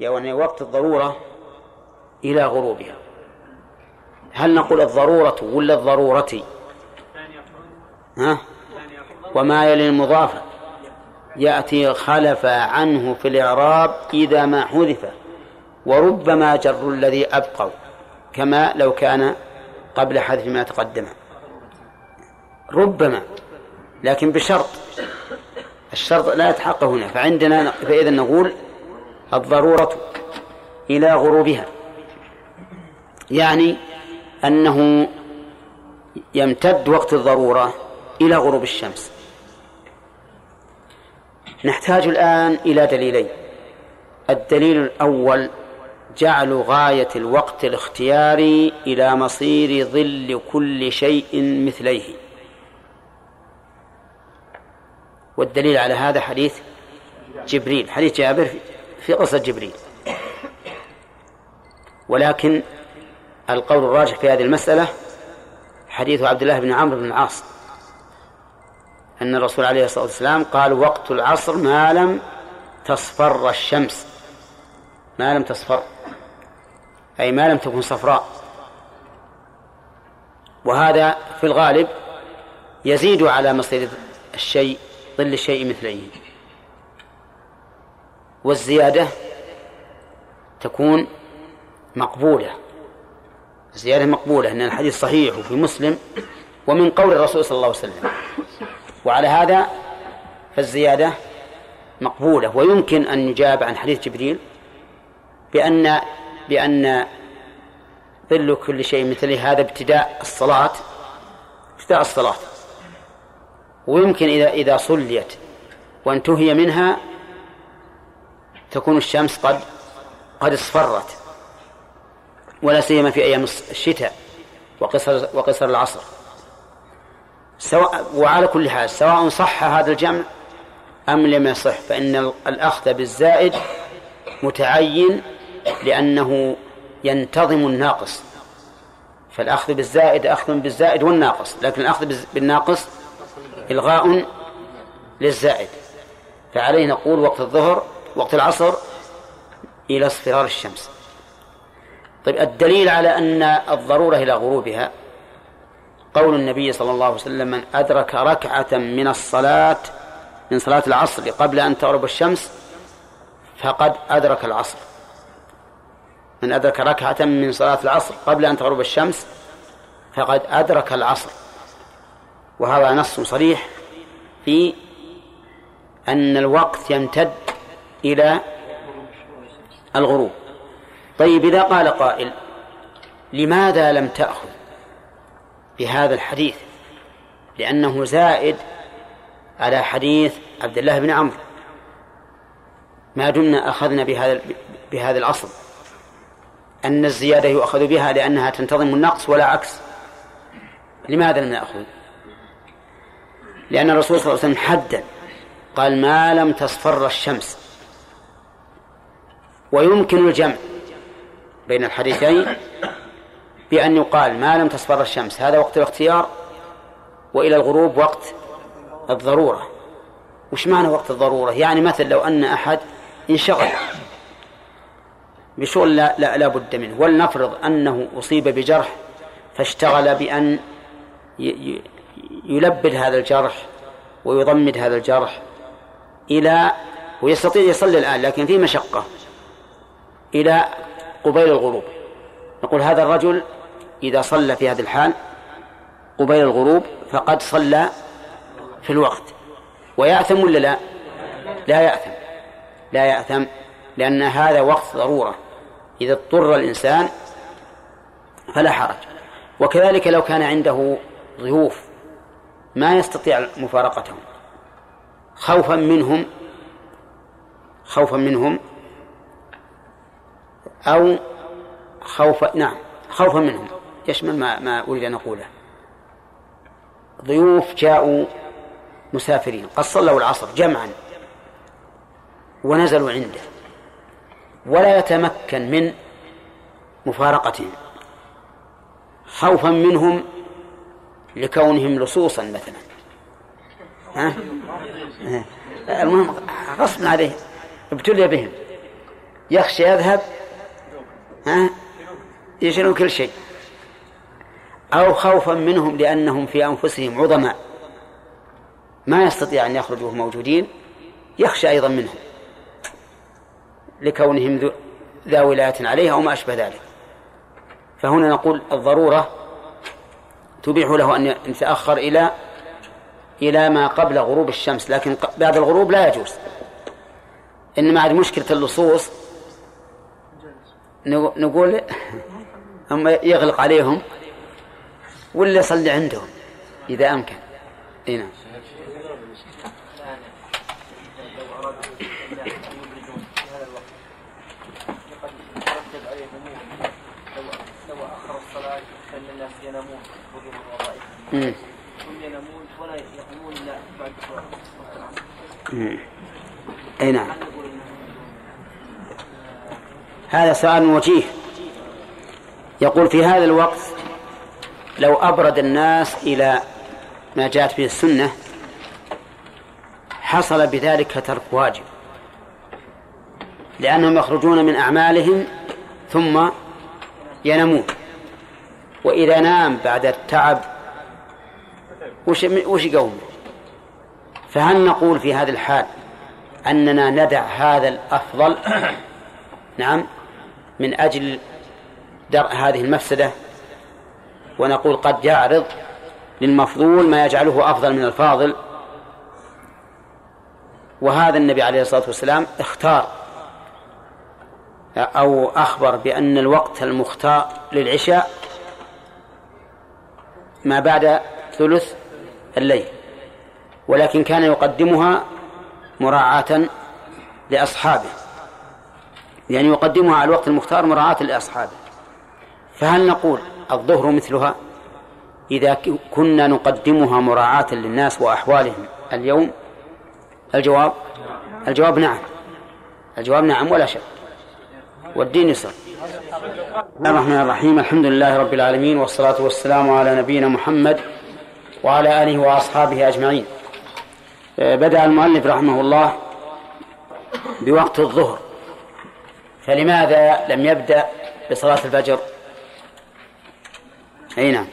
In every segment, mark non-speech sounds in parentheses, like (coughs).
يعني وقت الضرورة إلى غروبها. هل نقول الضرورة ولا الضرورة؟ ها؟ وما يلي المضاف؟ يأتي خلف عنه في الإعراب إذا ما حذف وربما جر الذي أبقوا كما لو كان قبل حذف ما تقدم. ربما لكن بشرط. الشرط لا يتحقق هنا فعندنا فإذا نقول الضرورة إلى غروبها. يعني أنه يمتد وقت الضرورة إلى غروب الشمس. نحتاج الآن إلى دليلين. الدليل الأول جعل غاية الوقت الاختياري إلى مصير ظل كل شيء مثليه. والدليل على هذا حديث جبريل حديث جابر في قصة جبريل. ولكن القول الراجح في هذه المسألة حديث عبد الله بن عمرو بن العاص أن الرسول عليه الصلاة والسلام قال وقت العصر ما لم تصفر الشمس. ما لم تصفر. أي ما لم تكن صفراء. وهذا في الغالب يزيد على مصير الشيء ظل الشيء مثليه والزيادة تكون مقبولة. الزيادة مقبولة أن الحديث صحيح وفي مسلم ومن قول الرسول صلى الله عليه وسلم. وعلى هذا فالزيادة مقبولة. ويمكن أن يجاب عن حديث جبريل بأن بأن ظل كل شيء مثل هذا ابتداء الصلاة ابتداء الصلاة. ويمكن إذا إذا صليت وانتهي منها تكون الشمس قد قد اصفرت ولا سيما في أيام الشتاء وقصر وقصر العصر. سواء وعلى كل حال سواء صح هذا الجمع أم لم يصح فإن الأخذ بالزائد متعين لأنه ينتظم الناقص. فالأخذ بالزائد أخذ بالزائد والناقص لكن الأخذ بالناقص إلغاء للزائد. فعليه نقول وقت الظهر وقت العصر إلى اصفرار الشمس. طيب الدليل على أن الضرورة إلى غروبها قول النبي صلى الله عليه وسلم من أدرك ركعة من الصلاة من صلاة العصر قبل أن تغرب الشمس فقد أدرك العصر. من أدرك ركعة من صلاة العصر قبل أن تغرب الشمس فقد أدرك العصر. وهذا نص صريح في أن الوقت يمتد إلى الغروب. طيب إذا قال قائل لماذا لم تأخذ بهذا الحديث؟ لأنه زائد على حديث عبد الله بن عمرو. ما دمنا أخذنا بهذا بهذا الأصل. أن الزيادة يؤخذ بها لأنها تنتظم النقص ولا عكس. لماذا لم نأخذ؟ لأن الرسول صلى الله عليه وسلم حدد قال ما لم تصفر الشمس. ويمكن الجمع بين الحديثين بأن يقال ما لم تصفر الشمس هذا وقت الاختيار وإلى الغروب وقت الضرورة. وش معنى وقت الضرورة؟ يعني مثل لو أن أحد انشغل بشغل لا, لا, لا بد منه ولنفرض أنه أصيب بجرح فاشتغل بأن يلبد هذا الجرح ويضمد هذا الجرح إلى ويستطيع يصلي الآن لكن في مشقة. إلى قبيل الغروب. نقول هذا الرجل إذا صلى في هذه الحال قبيل الغروب فقد صلى في الوقت. ويأثم ولا لا؟ لا يأثم. لا يأثم لأن هذا وقت ضرورة. إذا اضطر الإنسان فلا حرج. وكذلك لو كان عنده ضيوف ما يستطيع مفارقتهم خوفا منهم خوفا منهم أو خوفا نعم خوفا منهم. يشمل ما ما أريد أن أقوله. ضيوف جاءوا مسافرين. قد صلوا العصر جمعا ونزلوا عنده. ولا يتمكن من مفارقتهم. خوفا منهم لكونهم لصوصا مثلا. ها؟ المهم غصب عليه ابتلي بهم. يخشى يذهب ها؟ يشيلون كل شيء. أو خوفا منهم لأنهم في أنفسهم عظماء. ما يستطيع أن يخرجوا موجودين يخشى أيضا منهم. لكونهم ذا ولاية عليه أو ما أشبه ذلك. فهنا نقول الضرورة تبيح له أن يتأخر إلى إلى ما قبل غروب الشمس لكن بعد الغروب لا يجوز. إنما عاد مشكلة اللصوص نقول هم يغلق عليهم ولا يصلي عندهم إذا أمكن. نعم. ينامون ولا يقومون الا بعد إي نعم. هذا سؤال وجيه. يقول في هذا الوقت لو أبرد الناس إلى ما جاءت به السنة حصل بذلك ترك واجب لأنهم يخرجون من أعمالهم ثم ينامون. وإذا نام بعد التعب وش وش يقوم؟ فهل نقول في هذا الحال أننا ندع هذا الأفضل؟ نعم. من أجل درء هذه المفسدة ونقول قد يعرض للمفضول ما يجعله أفضل من الفاضل. وهذا النبي عليه الصلاة والسلام اختار أو أخبر بأن الوقت المختار للعشاء ما بعد ثلث الليل ولكن كان يقدمها مراعاة لأصحابه. يعني يقدمها على الوقت المختار مراعاة لأصحابه فهل نقول الظهر مثلها؟ إذا كنا نقدمها مراعاة للناس وأحوالهم اليوم الجواب؟ الجواب نعم. الجواب نعم ولا شك. والدين يسر. بسم الله الرحمن الرحيم. الحمد لله رب العالمين والصلاة والسلام على نبينا محمد وعلى آله وأصحابه أجمعين. بدأ المؤلف رحمه الله بوقت الظهر. فلماذا لم يبدأ بصلاة الفجر؟ أي نعم.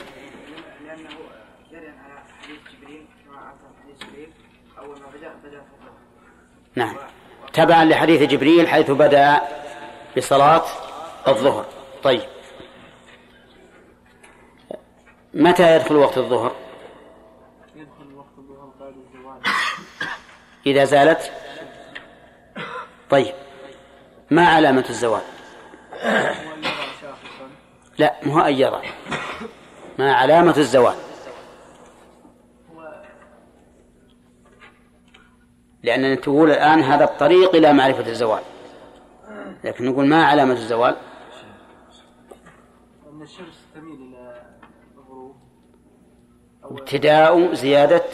نعم. تبعا لحديث جبريل حيث بدأ بصلاة الظهر. طيب. متى يدخل وقت الظهر؟ يدخل وقت الظهر بعد الزوال. إذا زالت؟ طيب. ما علامة الزوال؟ لا مو أن يرى ما علامة الزوال. لأننا تقول الآن هذا الطريق إلى معرفة الزوال. لكن نقول ما علامة الزوال؟ أن الشمس تميل إلى الغروب. ابتداء زيادة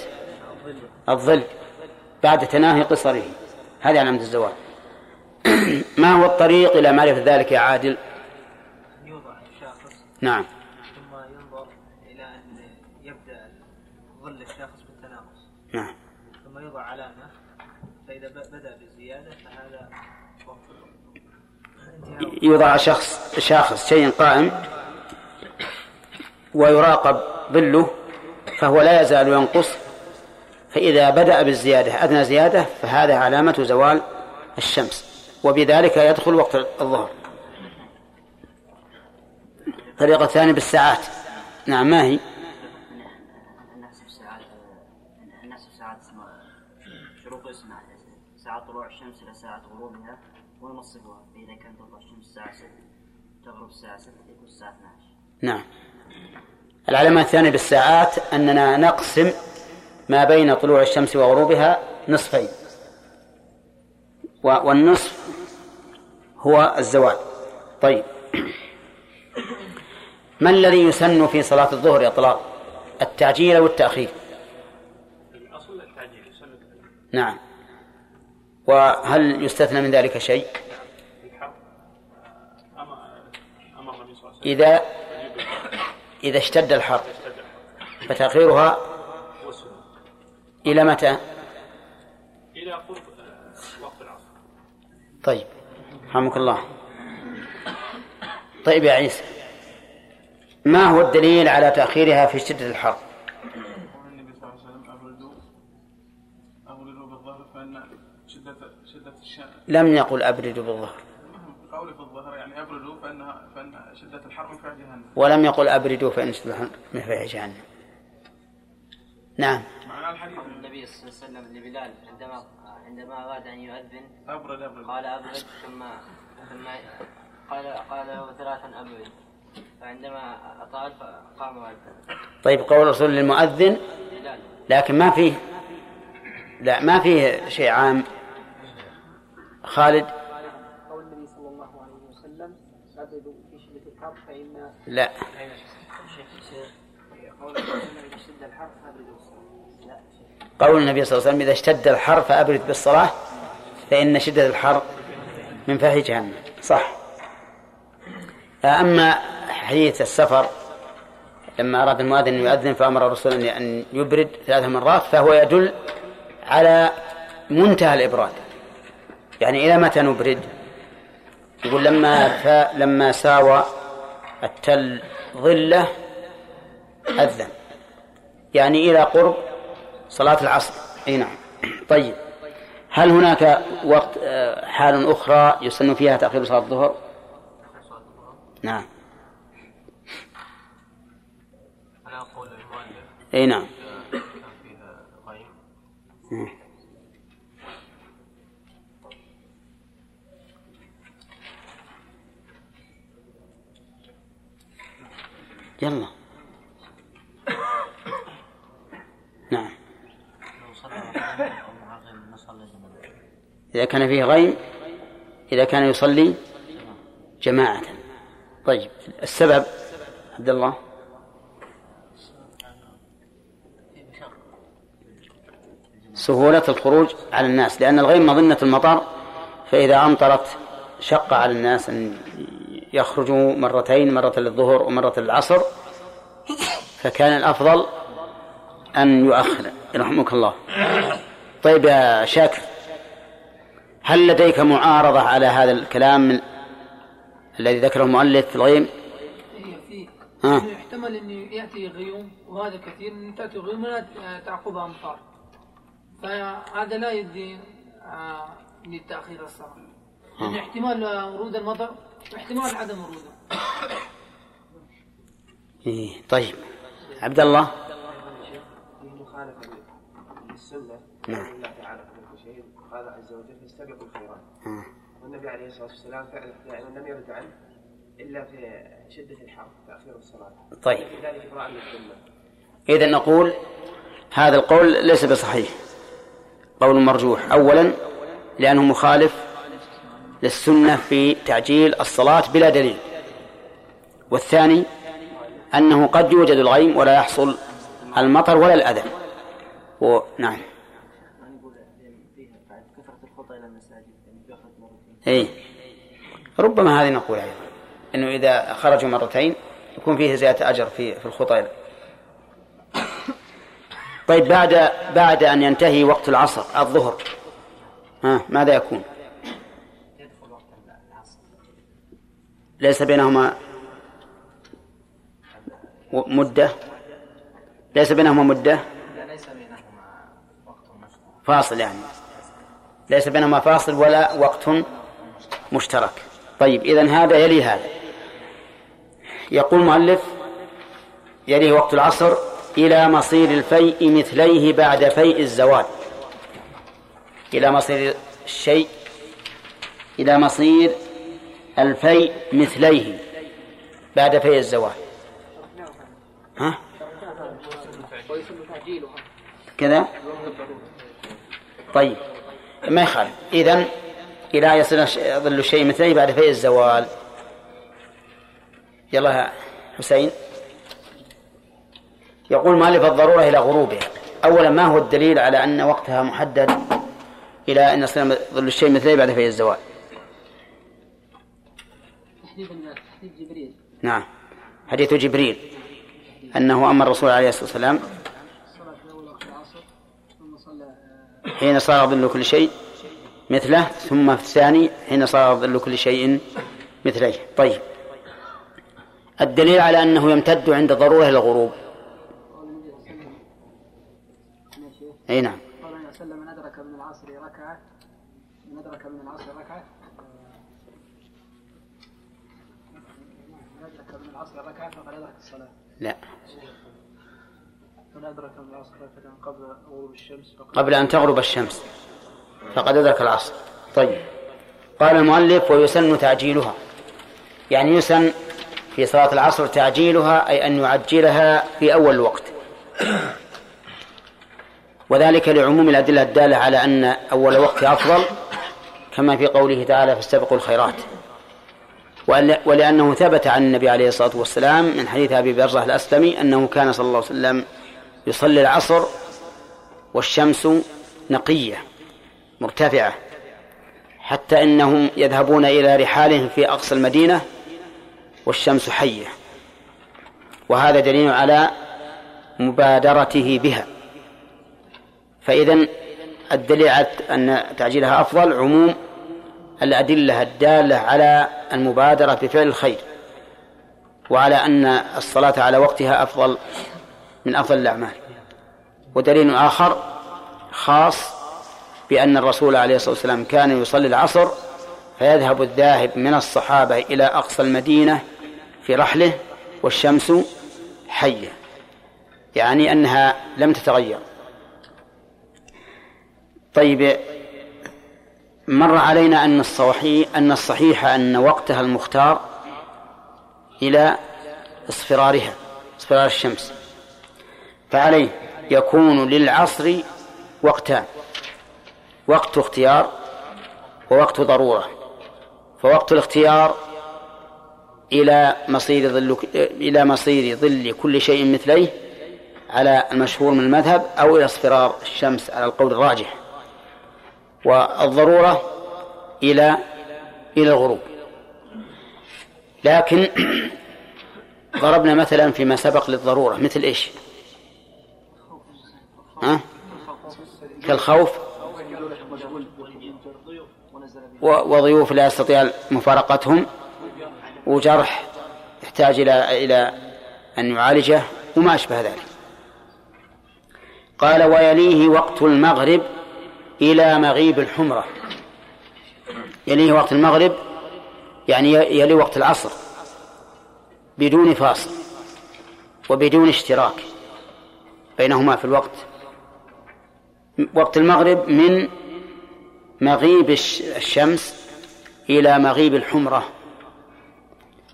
الظل بعد تناهي قصره. هذه علامة الزوال. ما هو الطريق إلى معرفة ذلك يا عادل؟ يوضع الشاخص نعم. ثم ينظر إلى أن يبدأ ظل الشاخص بالتناقص. نعم. ثم يوضع علامة فإذا بدأ بالزيادة فهذا يوضع شخص شاخص شيء قائم ويراقب ظله فهو لا يزال ينقص. فإذا بدأ بالزيادة أدنى زيادة فهذا علامة زوال الشمس. وبذلك يدخل وقت الظهر. الطريقة الثانية بالساعات. نعم ما هي؟ شروط اسمها ساعة طلوع الشمس إلى ساعة غروبها ونصفها فإذا كانت تطلع الشمس الساعة 6 تغرب الساعة 6 يكون الساعة 12 نعم. العلامة الثانية بالساعات أننا نقسم ما بين طلوع الشمس وغروبها نصفين. والنصف هو الزوال. طيب. ما الذي يسن في صلاة الظهر إطلاق التعجيل أو التأخير؟ الأصل التعجيل يسن نعم. وهل يستثنى من ذلك شيء؟ إذا إذا اشتد الحر فتأخيرها إلى متى؟ إلى قرب طيب. رحمك الله. طيب يا عيسى. ما هو الدليل على تأخيرها في شدة الحر؟ النبي صلى الله عليه وسلم أبردوا أبردوا بالظهر فإن شدة شدة الشمس لم يقل أبردوا بالظهر. قولي في الظهر يعني أبردوا فإن فإن شدة الحر من فعل جهنم. ولم يقل أبردوا فإن شدة الحر من فيح جهنم. نعم. النبي صلى الله عليه وسلم لبلال عندما عندما أراد أن يؤذن أبرد أبرد. قال أبرد ثم ثم قال قال له ثلاثا أبرد. فعندما أطال فقام وأذن. طيب قول الرسول للمؤذن؟ لكن ما فيه لا ما فيه شيء عام. خالد؟ قول النبي صلى الله عليه وسلم أبدوا في شدة الحر فإن لا قول النبي صلى الله عليه وسلم إذا اشتد الحر فأبردوا لا قول النبي صلى الله عليه وسلم إذا اشتد الحر فأبرد بالصلاة فإن شدة الحر من فح جهنم. صح. أما حديث السفر لما أراد المؤذن أن يؤذن فأمر الرسول أن- يبرد ثلاث مرات فهو يدل على منتهى الإبراد. يعني إلى متى نبرد؟ يقول لما ف... لما ساوى التل ظلة أذن. يعني إلى قرب صلاة العصر. أي نعم. طيب. هل هناك وقت آه، حال أخرى يسن فيها تأخير صلاة الظهر؟ نعم. على قول المؤلف أي نعم. يلا نعم لو صلى ركعتين أو مع غير ما صلى جماعة إذا كان فيه غيم إذا كان يصلي جماعة. طيب السبب عبد الله؟ سهولة الخروج على الناس لأن الغيم مظنة المطر فإذا أمطرت شق على الناس أن يخرجوا مرتين مرة للظهر ومرة للعصر فكان الأفضل أن يؤخر. رحمك الله. طيب يا شاكر هل لديك معارضة على هذا الكلام من الذي ذكره المؤلف في الغيم؟ في. ها. إنه يحتمل أن يأتي غيوم وهذا كثير أن تأتي غيوم ولا تعقبها أمطار. فهذا لا يدي آه، لتأخير الصلاة لأن احتمال ورود المطر واحتمال عدم وروده. إيه طيب. عبد الله مخالفة للسنة نعم. الله تعالى كل شيء قال عز وجل فاستبقوا الخيرات. والنبي عليه الصلاة والسلام فعلا دائما لم يرد عنه إلا في شدة الحر تأخير الصلاة. طيب. لذلك إذا نقول هذا القول ليس بصحيح. قول مرجوح. أولا لأنه مخالف للسنة في تعجيل الصلاة بلا دليل. والثاني أنه قد يوجد الغيم ولا يحصل المطر ولا الأذى. و... نعم ما نقول فيها بعد كثرة الخطى إلى المساجد يعني اي ربما هذه نقول أيضا. إنه إذا خرجوا مرتين يكون فيه زيادة أجر في في الخطى طيب بعد بعد أن ينتهي وقت العصر الظهر ها ماذا يكون؟ ليس بينهما مدة؟ ليس بينهما مشترك فاصل يعني. ليس بينهما فاصل ولا وقت مشترك. طيب إذن هذا يلي هذا. يقول المؤلف يليه وقت العصر إلى مصير الفيء مثليه بعد فيء الزوال. إلى مصير الشيء إلى مصير الفيء مثليه بعد فيء الزوال. ها؟ كذا؟ طيب ما يخالف. إذن إلى يصل الش- ظل الشيء مثله بعد فيء الزوال. يلا يا حسين. يقول مؤلف الضرورة إلى غروبها. أولا ما هو الدليل على أن وقتها محدد إلى أن يصل ظل الشيء مثله بعد فيء الزوال؟ تحديد جبريل. نعم. حديث جبريل. أنه أمر الرسول عليه الصلاة والسلام آه، حين صار ظل كل شيء. مثله ثم في الثاني حين صار ظل كل شيء مثليه. طيب. الدليل على أنه يمتد عند ضرورة الغروب. أي نعم. من أدرك من العصر ركعة من أدرك من العصر ركعة. من أدرك من العصر ركعة فقد أدرك الصلاة. لا. من أدرك من العصر ركعة قبل غروب الشمس قبل أن تغرب الشمس. فقد أدرك العصر. طيب. قال المؤلف ويسن تعجيلها. يعني يسن في صلاة العصر تعجيلها أي أن يعجلها في أول الوقت. وذلك لعموم الأدلة الدالة على أن أول وقت أفضل كما في قوله تعالى فاستبقوا الخيرات ولأنه ثبت عن النبي عليه الصلاة والسلام من حديث أبي برزة الأسلمي أنه كان صلى الله عليه وسلم يصلي العصر والشمس نقية. مرتفعة حتى إنهم يذهبون إلى رحالهم في أقصى المدينة والشمس حية. وهذا دليل على مبادرته بها. فإذا الدليل على أن تعجيلها أفضل عموم الأدلة الدالة على المبادرة بفعل الخير وعلى أن الصلاة على وقتها أفضل من أفضل الأعمال. ودليل آخر خاص بأن الرسول عليه الصلاة والسلام كان يصلي العصر فيذهب الذاهب من الصحابة إلى أقصى المدينة في رحله والشمس حية يعني أنها لم تتغير. طيب مر علينا أن الصحيح أن الصحيح أن وقتها المختار إلى اصفرارها اصفرار الشمس فعليه يكون للعصر وقتان. وقت اختيار ووقت ضرورة. فوقت الاختيار إلى مصير ظل إلى مصير ظل كل شيء مثليه على المشهور من المذهب أو إلى اصفرار الشمس على القول الراجح. والضرورة إلى إلى الغروب. لكن (clears throat) ضربنا مثلا فيما سبق للضرورة مثل إيش؟ ها؟ كالخوف. وضيوف لا يستطيع مفارقتهم وجرح يحتاج إلى إلى أن يعالجه وما أشبه ذلك. قال ويليه وقت المغرب إلى مغيب الحمرة. يليه وقت المغرب يعني يلي وقت العصر بدون فاصل وبدون اشتراك بينهما في الوقت. وقت المغرب من مغيب الش- الشمس إلى مغيب الحمرة.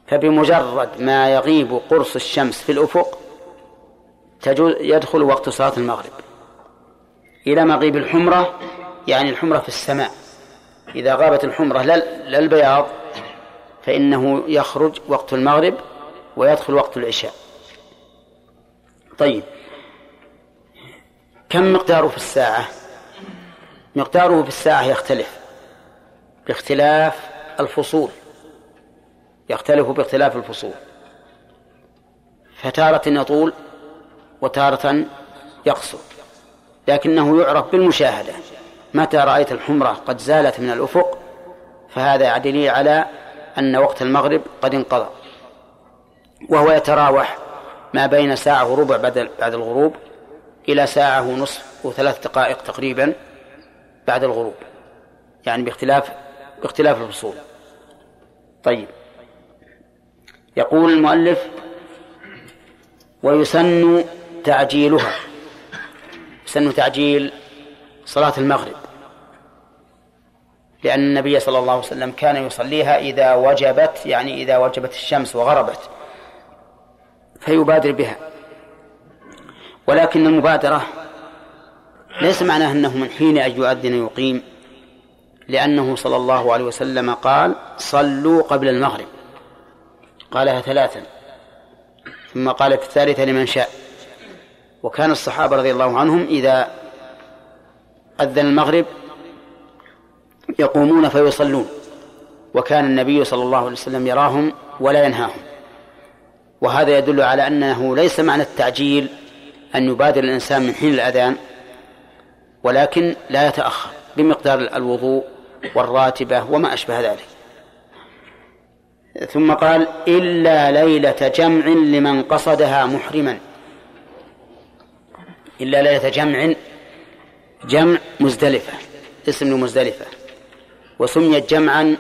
فبمجرد ما يغيب قرص الشمس في الأفق يدخل وقت صلاة المغرب. إلى مغيب الحمرة يعني الحمرة في السماء. إذا غابت الحمرة لا البياض فإنه يخرج وقت المغرب ويدخل وقت العشاء. طيب كم مقداره في الساعة؟ مقداره في الساعة يختلف باختلاف الفصول يختلف باختلاف الفصول. فتارة يطول وتارة يقصر لكنه يعرف بالمشاهدة. متى رأيت الحمرة قد زالت من الأفق فهذا دليل على أن وقت المغرب قد انقضى. وهو يتراوح ما بين ساعة وربع بعد بعد الغروب إلى ساعة ونصف وثلاث دقائق تقريبا. بعد الغروب. يعني باختلاف باختلاف الفصول. طيب. يقول المؤلف ويسن تعجيلها. يسن تعجيل صلاة المغرب. لأن النبي صلى الله عليه وسلم كان يصليها إذا وجبت يعني إذا وجبت الشمس وغربت. فيبادر بها. ولكن المبادرة ليس معناه أنه من حين أن يؤذن يقيم لأنه صلى الله عليه وسلم قال صلوا قبل المغرب قالها ثلاثا ثم قال في الثالثة لمن شاء وكان الصحابة رضي الله عنهم إذا أذن المغرب يقومون فيصلون وكان النبي صلى الله عليه وسلم يراهم ولا ينهاهم. وهذا يدل على أنه ليس معنى التعجيل أن يبادر الإنسان من حين الأذان ولكن لا يتأخر بمقدار الوضوء والراتبة وما أشبه ذلك. ثم قال إلا ليلة جمع لمن قصدها محرما. إلا ليلة جمع جمع مزدلفة اسم مزدلفة وسميت جمعا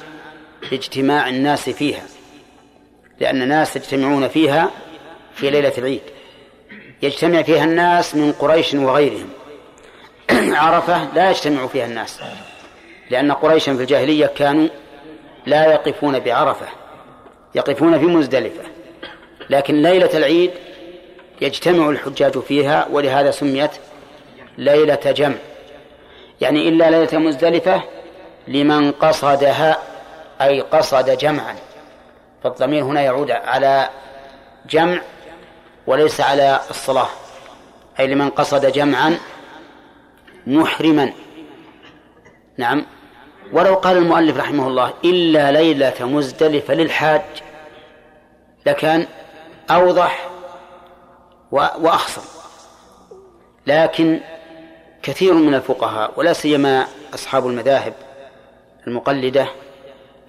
لاجتماع الناس فيها لأن الناس يجتمعون فيها في ليلة العيد. يجتمع فيها الناس من قريش وغيرهم. (clears throat) عرفة لا يجتمع فيها الناس. لأن قريشا في الجاهلية كانوا لا يقفون بعرفة يقفون في مزدلفة. لكن ليلة العيد يجتمع الحجاج فيها ولهذا سميت ليلة جمع. يعني إلا ليلة مزدلفة لمن قصدها أي قصد جمعا. فالضمير هنا يعود على جمع وليس على الصلاة. أي لمن قصد جمعا محرما. نعم. ولو قال المؤلف رحمه الله إلا ليلة مزدلفة للحاج لكان أوضح وأحصن لكن كثير من الفقهاء ولا سيما أصحاب المذاهب المقلدة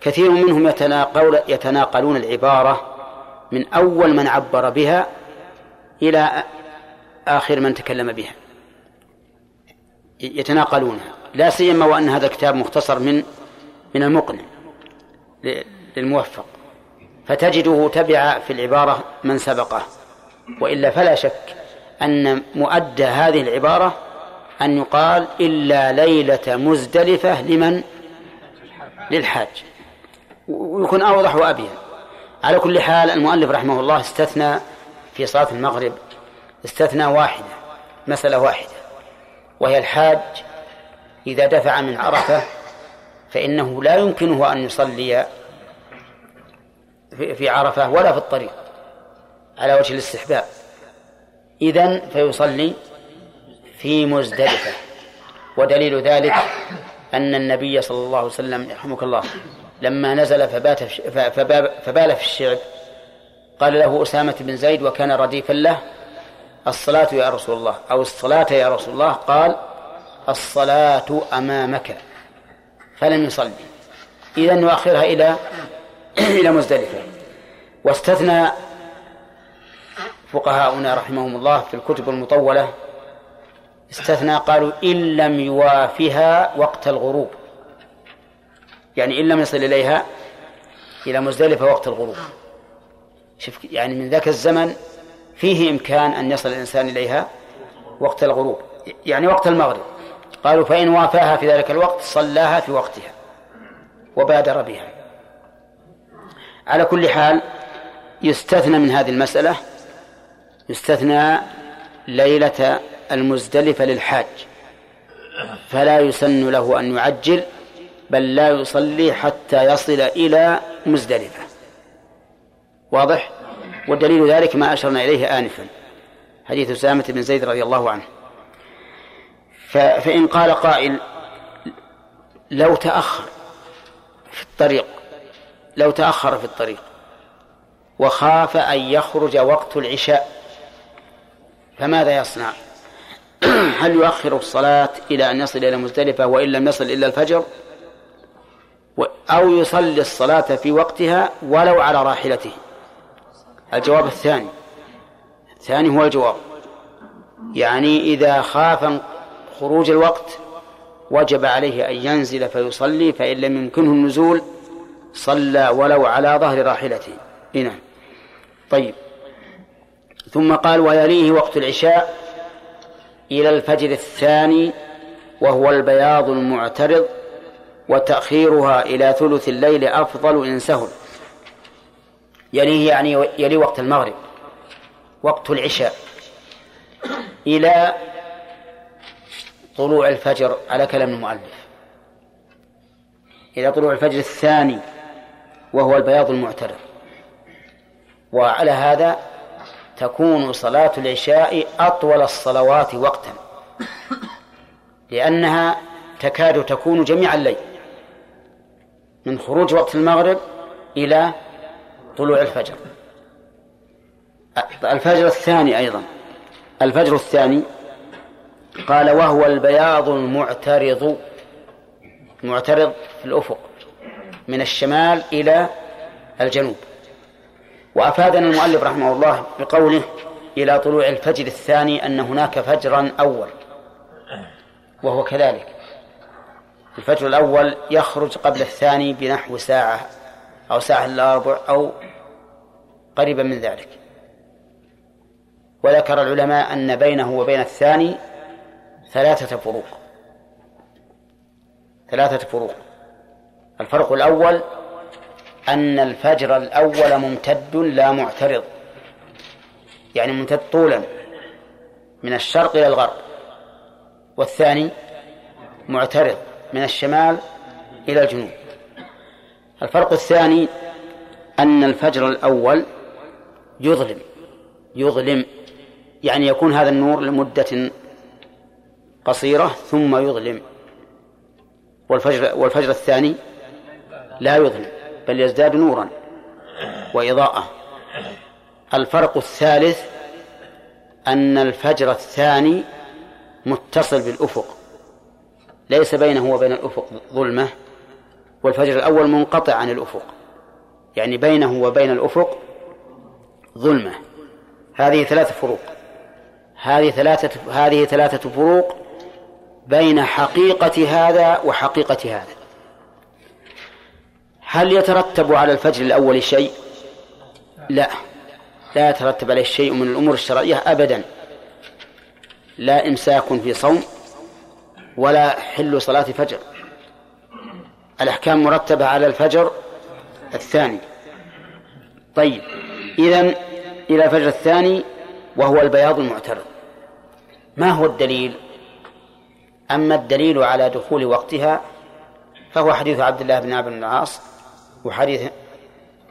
كثير منهم يتناقل يتناقلون العبارة من أول من عبر بها إلى آخر من تكلم بها. يتناقلونها. لا سيما وأن هذا الكتاب مختصر من من المقنع للموفق. فتجده تبع في العبارة من سبقه. وإلا فلا شك أن مؤدى هذه العبارة أن يقال إلا ليلة مزدلفة لمن؟ للحاج. ويكون أوضح وأبين. على كل حال المؤلف رحمه الله استثنى في صلاة المغرب استثنى واحدة مسألة واحدة. وهي الحاج إذا دفع من عرفة فإنه لا يمكنه أن يصلي في عرفة ولا في الطريق على وجه الاستحباب. إذن فيصلي في مزدلفة. ودليل ذلك أن النبي صلى الله عليه وسلم يرحمك الله لما نزل فبات فبال في الشعب قال له أسامة بن زيد وكان رديفا له الصلاة يا رسول الله أو الصلاة يا رسول الله قال الصلاة أمامك فلم يصلي. إذا نؤخرها إلى (clears throat) إلى مزدلفة. واستثنى فقهاؤنا رحمهم الله في الكتب المطولة استثنى قالوا إن لم يوافها وقت الغروب. يعني إن لم يصل إليها إلى مزدلفة وقت الغروب. شوف يعني من ذاك الزمن فيه إمكان أن يصل الإنسان إليها وقت الغروب يعني وقت المغرب. قالوا فإن وافاها في ذلك الوقت صلاها في وقتها وبادر بها. على كل حال يستثنى من هذه المسألة يستثنى ليلة المزدلفة للحاج فلا يسن له أن يعجل بل لا يصلي حتى يصل إلى مزدلفة. واضح؟ ودليل ذلك ما أشرنا إليه آنفا حديث أسامة بن زيد رضي الله عنه. فإن قال قائل لو تأخر في الطريق لو تأخر في الطريق وخاف أن يخرج وقت العشاء فماذا يصنع؟ (clears throat) هل يؤخر الصلاة إلى أن يصل إلى مزدلفة وإن لم يصل إلا الفجر؟ أو يصلي الصلاة في وقتها ولو على راحلته. الجواب الثاني. الثاني هو الجواب. يعني إذا خاف خروج الوقت وجب عليه أن ينزل فيصلي فإن لم يمكنه النزول صلى ولو على ظهر راحلته. نعم. طيب. ثم قال ويليه وقت العشاء إلى الفجر الثاني وهو البياض المعترض وتأخيرها إلى ثلث الليل أفضل إن سهل. يليه يعني يلي وقت المغرب وقت العشاء إلى طلوع الفجر على كلام المؤلف. إلى طلوع الفجر الثاني وهو البياض المعترض وعلى هذا تكون صلاة العشاء أطول الصلوات وقتا لأنها تكاد تكون جميع الليل. من خروج وقت المغرب إلى طلوع الفجر. الفجر الثاني أيضا. الفجر الثاني قال وهو البياض المعترض معترض في الأفق من الشمال إلى الجنوب. وأفادنا المؤلف رحمه الله بقوله إلى طلوع الفجر الثاني أن هناك فجرا أول وهو كذلك. الفجر الأول يخرج قبل الثاني بنحو ساعة. أو ساعة إلا ربع أو قريبا من ذلك. وذكر العلماء أن بينه وبين الثاني ثلاثة فروق. ثلاثة فروق. الفرق الأول أن الفجر الأول ممتد لا معترض. يعني ممتد طولا. من الشرق إلى الغرب. والثاني معترض من الشمال إلى الجنوب. الفرق الثاني أن الفجر الأول يظلم يظلم يعني يكون هذا النور لمدة قصيرة ثم يظلم. والفجر والفجر الثاني لا يظلم بل يزداد نورا وإضاءة. الفرق الثالث أن الفجر الثاني متصل بالأفق ليس بينه وبين الأفق ظلمة والفجر الأول منقطع عن الأفق. يعني بينه وبين الأفق ظلمة. هذه ثلاث فروق. هذه ثلاثة هذه ثلاثة فروق بين حقيقة هذا وحقيقة هذا. هل يترتب على الفجر الأول شيء؟ لا. لا يترتب عليه شيء من الأمور الشرعية أبدا. لا إمساك في صوم ولا حل صلاة فجر. الأحكام مرتبة على الفجر الثاني. طيب إذا إلى الفجر الثاني وهو البياض المعترض. ما هو الدليل؟ أما الدليل على دخول وقتها فهو حديث عبد الله بن عبد العاص وحديث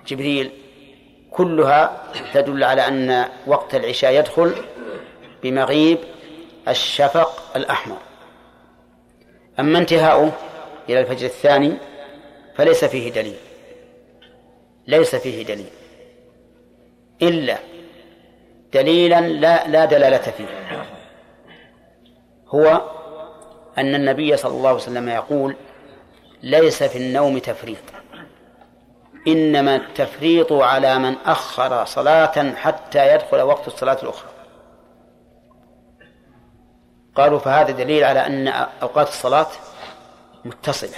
جبريل. كلها تدل على أن وقت العشاء يدخل بمغيب الشفق الأحمر. أما انتهاؤه إلى الفجر الثاني فليس فيه دليل. ليس فيه دليل. إلا دليلا لا لا دلالة فيه. هو أن النبي صلى الله عليه وسلم يقول ليس في النوم تفريط. إنما التفريط على من أخر صلاة حتى يدخل وقت الصلاة الأخرى. قالوا فهذا دليل على أن أوقات الصلاة متصلة.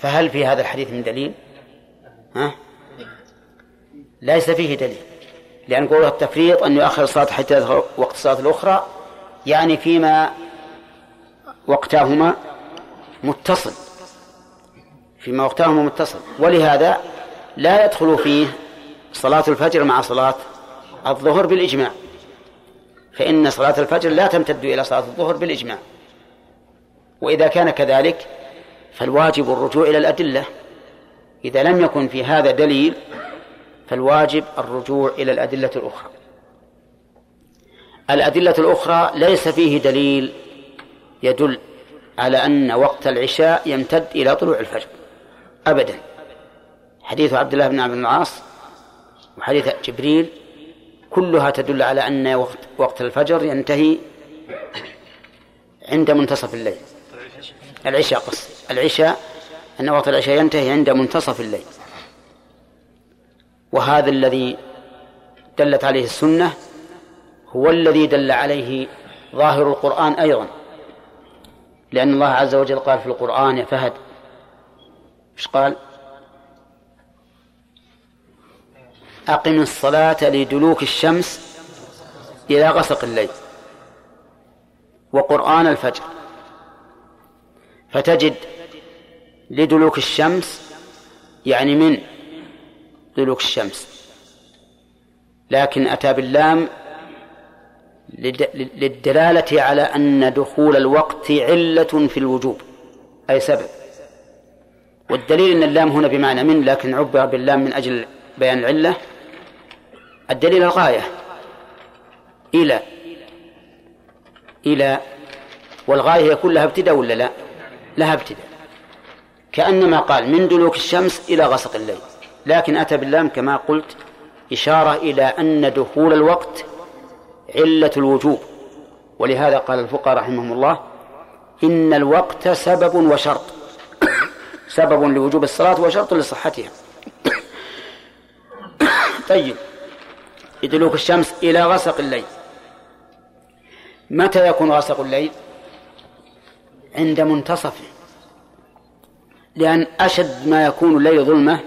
فهل في هذا الحديث من دليل؟ ها؟ ليس فيه دليل. لأن قوله التفريط أن يؤخر الصلاة حتى يدخل وقت الصلاة الأخرى يعني فيما وقتاهما متصل. فيما وقتاهما متصل. ولهذا لا يدخل فيه صلاة الفجر مع صلاة الظهر بالإجماع. فإن صلاة الفجر لا تمتد إلى صلاة الظهر بالإجماع. وإذا كان كذلك فالواجب الرجوع إلى الأدلة. إذا لم يكن في هذا دليل فالواجب الرجوع إلى الأدلة الأخرى. الأدلة الأخرى ليس فيه دليل يدل على أن وقت العشاء يمتد إلى طلوع الفجر. أبدا. حديث عبد الله بن عبد العاص وحديث جبريل كلها تدل على أن وقت, وقت الفجر ينتهي عند منتصف الليل. العشاء قصد العشاء أن وقت العشاء ينتهي عند منتصف الليل. وهذا الذي دلت عليه السنة هو الذي دل عليه ظاهر القرآن أيضا. لأن الله عز وجل قال في القرآن يا فهد إيش قال؟ أقم الصلاة لدلوك الشمس إلى غسق الليل. وقرآن الفجر. فتجد لدلوك الشمس يعني من دلوك الشمس. لكن أتى باللام للدلالة على أن دخول الوقت علة في الوجوب أي سبب. والدليل أن اللام هنا بمعنى من لكن عبر باللام من أجل بيان العلة. الدليل الغاية إلى إلى والغاية هي كلها ابتداء ولا لا؟ لها ابتداء. كأنما قال من دلوك الشمس إلى غسق الليل. لكن أتى باللام كما قلت إشارة إلى أن دخول الوقت علة الوجوب. ولهذا قال الفقهاء رحمهم الله إن الوقت سبب وشرط. (coughs) سبب لوجوب الصلاة وشرط لصحتها. (coughs) طيب. لدلوك الشمس إلى غسق الليل. متى يكون غسق الليل؟ عند منتصفه لأن أشد ما يكون الليل ظلمة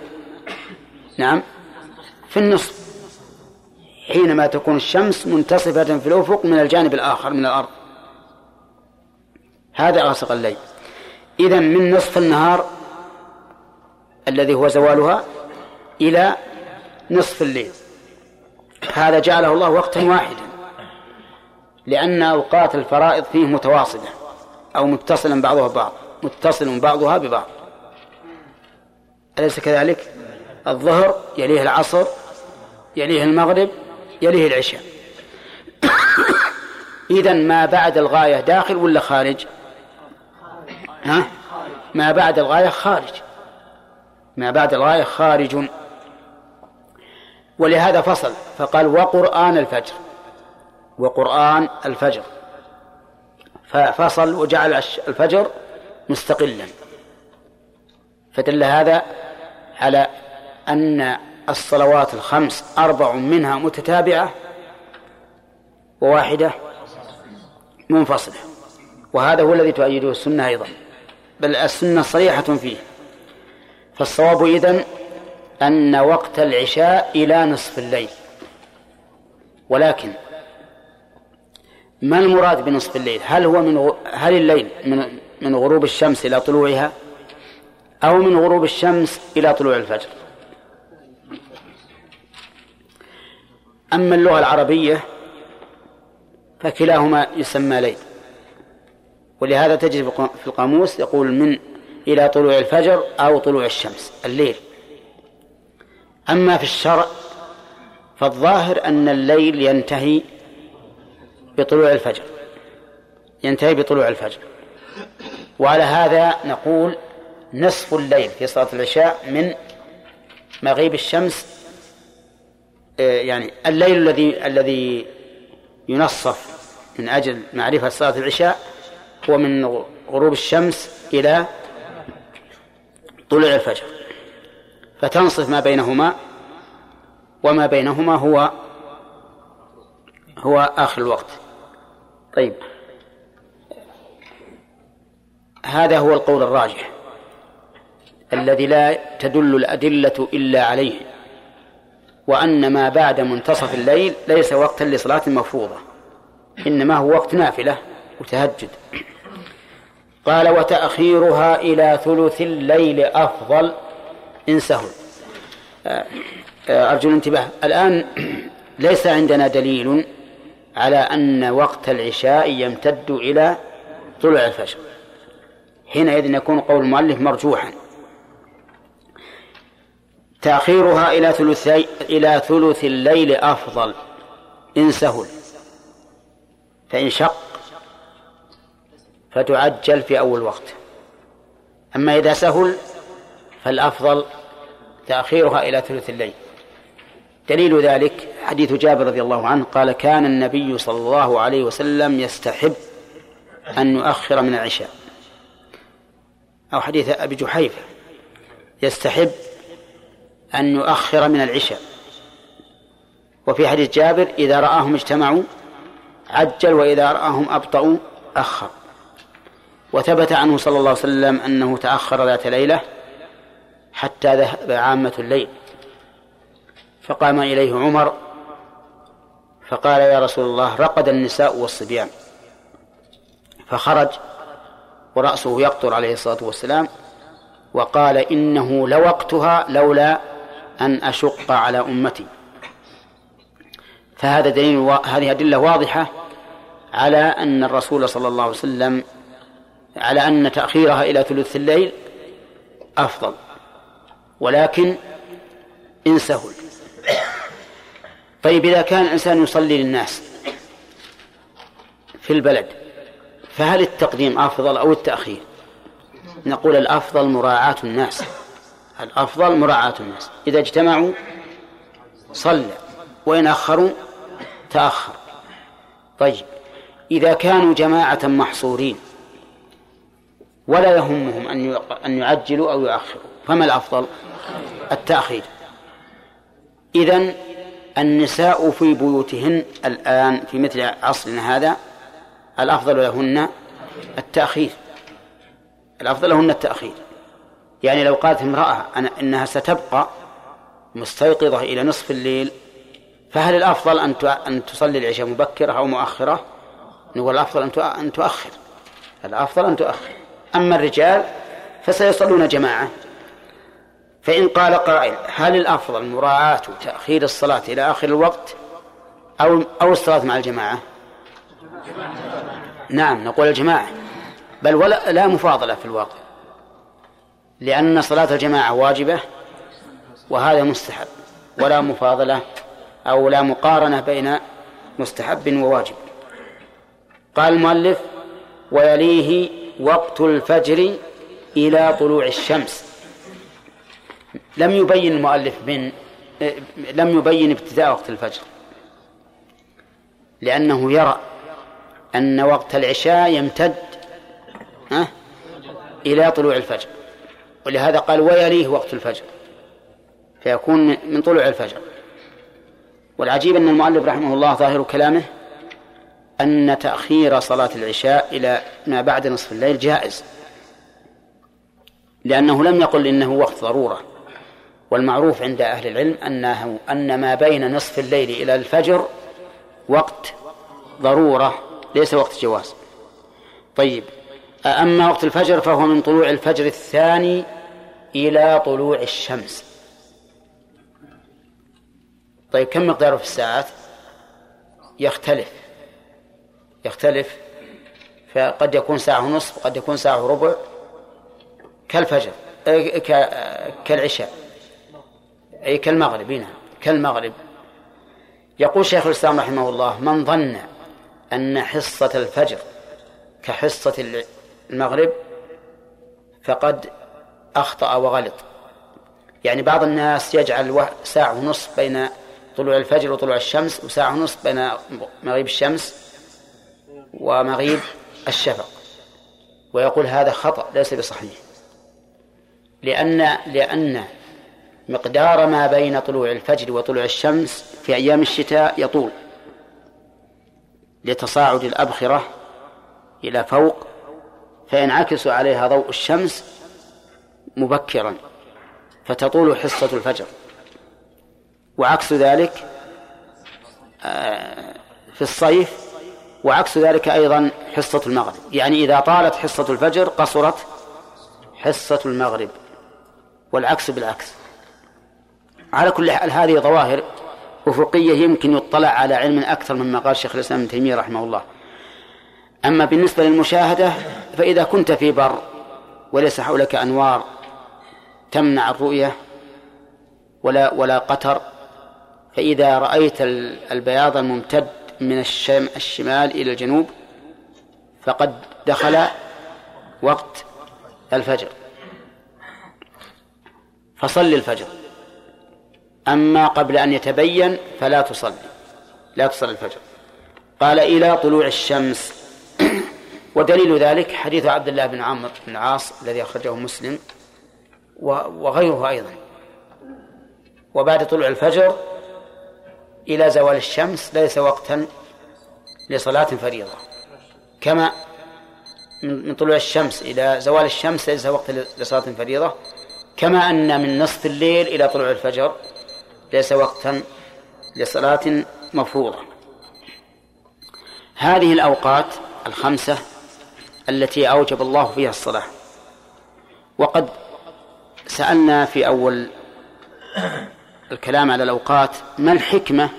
نعم في النصف. حينما تكون الشمس منتصفة في الأفق من الجانب الآخر من الأرض. هذا غسق الليل. إذا من نصف النهار الذي هو زوالها إلى نصف الليل. هذا جعله الله وقتا واحدا لأن أوقات الفرائض فيه متواصلة. أو متصلا بعضها ببعض. متصل بعضها ببعض. أليس كذلك؟ الظهر يليه العصر يليه المغرب يليه العشاء. (coughs) إذا ما بعد الغاية داخل ولا خارج؟ ها؟ ما بعد الغاية خارج. ما بعد الغاية خارج. ولهذا فصل فقال وقرآن الفجر. وقرآن الفجر. ففصل وجعل الفجر مستقلا. فدل هذا على أن الصلوات الخمس أربع منها متتابعة وواحدة منفصلة. وهذا هو الذي تؤيده السنة أيضا. بل السنة صريحة فيه. فالصواب إذن أن وقت العشاء إلى نصف الليل. ولكن ما المراد بنصف الليل؟ هل هو من هل الليل من من غروب الشمس إلى طلوعها؟ أو من غروب الشمس إلى طلوع الفجر؟ أما اللغة العربية فكلاهما يسمى ليل. ولهذا تجد في القاموس يقول من إلى طلوع الفجر أو طلوع الشمس الليل. أما في الشرع فالظاهر أن الليل ينتهي بطلوع الفجر. ينتهي بطلوع الفجر. وعلى هذا نقول نصف الليل في صلاة العشاء من مغيب الشمس آه، يعني الليل الذي الذي ينصف من أجل معرفة صلاة العشاء هو من غروب الشمس إلى طلوع الفجر. فتنصف ما بينهما وما بينهما هو هو آخر الوقت. طيب. هذا هو القول الراجح الذي لا تدل الأدلة إلا عليه وأن ما بعد منتصف الليل ليس وقتا لصلاة مفروضة إنما هو وقت نافلة وتهجد. قال وتأخيرها إلى ثلث الليل أفضل. إن سهل آه، آه، أرجو الانتباه. الآن (clears throat) ليس عندنا دليل على أن وقت العشاء يمتد إلى طلوع الفجر. حينئذ يكون قول المؤلف مرجوحا. تأخيرها إلى ثلثي إلى ثلث الليل أفضل. إن سهل فإن شق فتعجل في أول وقت. أما إذا سهل فالأفضل تأخيرها إلى ثلث الليل. دليل ذلك حديث جابر رضي الله عنه قال كان النبي صلى الله عليه وسلم يستحب أن يؤخر من العشاء. أو حديث أبي جحيفة يستحب أن يؤخر من العشاء. وفي حديث جابر إذا رآهم اجتمعوا عجل وإذا رآهم أبطأوا أخر. وثبت عنه صلى الله عليه وسلم أنه تأخر ذات ليلة حتى ذهب عامة الليل. فقام إليه عمر فقال يا رسول الله رقد النساء والصبيان. فخرج ورأسه يقطر عليه الصلاة والسلام وقال إنه لوقتها لولا أن أشق على أمتي. فهذا دليل و... هذه أدلة واضحة على أن الرسول صلى الله عليه وسلم على أن تأخيرها إلى ثلث الليل أفضل. ولكن إن سهل. طيب إذا كان الإنسان يصلي للناس في البلد فهل التقديم أفضل أو التأخير؟ نقول الأفضل مراعاة الناس الأفضل مراعاة الناس. إذا اجتمعوا صلى وإن أخروا تأخر. طيب إذا كانوا جماعة محصورين ولا يهمهم أن أن يعجلوا أو يؤخروا فما الأفضل؟ التأخير. إذن النساء في بيوتهن الآن في مثل عصرنا هذا الأفضل لهن التأخير. الأفضل لهن التأخير. يعني لو قالت امرأة أنا إنها ستبقى مستيقظة إلى نصف الليل فهل الأفضل أن أن تصلي العشاء مبكرة أو مؤخرة؟ نقول الأفضل أن تؤخر. الأفضل أن تؤخر. أما الرجال فسيصلون جماعة. فإن قال قائل هل الأفضل مراعاة تأخير الصلاة إلى آخر الوقت أو أو الصلاة مع الجماعة؟ نعم نقول الجماعة. بل ولا لا مفاضلة في الواقع لأن صلاة الجماعة واجبة وهذا مستحب ولا مفاضلة أو لا مقارنة بين مستحب وواجب. قال المؤلف ويليه وقت الفجر إلى طلوع الشمس. لم يبين المؤلف من لم يبين ابتداء وقت الفجر. لأنه يرى أن وقت العشاء يمتد إلى طلوع الفجر. ولهذا قال ويليه وقت الفجر. فيكون من طلوع الفجر. والعجيب أن المؤلف رحمه الله ظاهر كلامه أن تأخير صلاة العشاء إلى ما بعد نصف الليل جائز. لأنه لم يقل إنه وقت ضرورة. والمعروف عند أهل العلم أنه أن ما بين نصف الليل إلى الفجر وقت ضرورة ليس وقت جواز. طيب أما وقت الفجر فهو من طلوع الفجر الثاني إلى طلوع الشمس. طيب كم مقداره في الساعات؟ يختلف يختلف. فقد يكون ساعة ونصف قد يكون ساعة وربع كالفجر كالعشاء. أي كالمغرب نعم كالمغرب. يقول شيخ الإسلام رحمه الله من ظن أن حصة الفجر كحصة المغرب فقد أخطأ وغلط. يعني بعض الناس يجعل ساعة ونصف بين طلوع الفجر وطلوع الشمس وساعة ونصف بين مغيب الشمس ومغيب الشفق. ويقول هذا خطأ ليس بصحيح. لأن لأن مقدار ما بين طلوع الفجر وطلوع الشمس في أيام الشتاء يطول لتصاعد الأبخرة إلى فوق فينعكس عليها ضوء الشمس مبكرا فتطول حصة الفجر. وعكس ذلك آه، في الصيف وعكس ذلك أيضا حصة المغرب. يعني إذا طالت حصة الفجر قصرت حصة المغرب والعكس بالعكس. على كل حال هذه ظواهر أفقية يمكن يطلع على علم أكثر مما قال شيخ الإسلام ابن تيمية رحمه الله. أما بالنسبة للمشاهدة فإذا كنت في بر وليس حولك أنوار تمنع الرؤية ولا ولا قتر فإذا رأيت البياض الممتد من الشم الشمال إلى الجنوب فقد دخل وقت الفجر. فصل الفجر. أما قبل أن يتبين فلا تصلي لا تصلي الفجر. قال إلى طلوع الشمس. (clears throat) ودليل ذلك حديث عبد الله بن عمرو بن العاص الذي أخرجه مسلم وغيره أيضا. وبعد طلوع الفجر إلى زوال الشمس ليس وقتا لصلاة فريضة. كما من طلوع الشمس إلى زوال الشمس ليس وقت لصلاة فريضة. كما أن من نصف الليل إلى طلوع الفجر ليس وقتا لصلاة مفروضة. هذه الأوقات الخمسة التي أوجب الله فيها الصلاة. وقد سألنا في أول الكلام على الأوقات ما الحكمة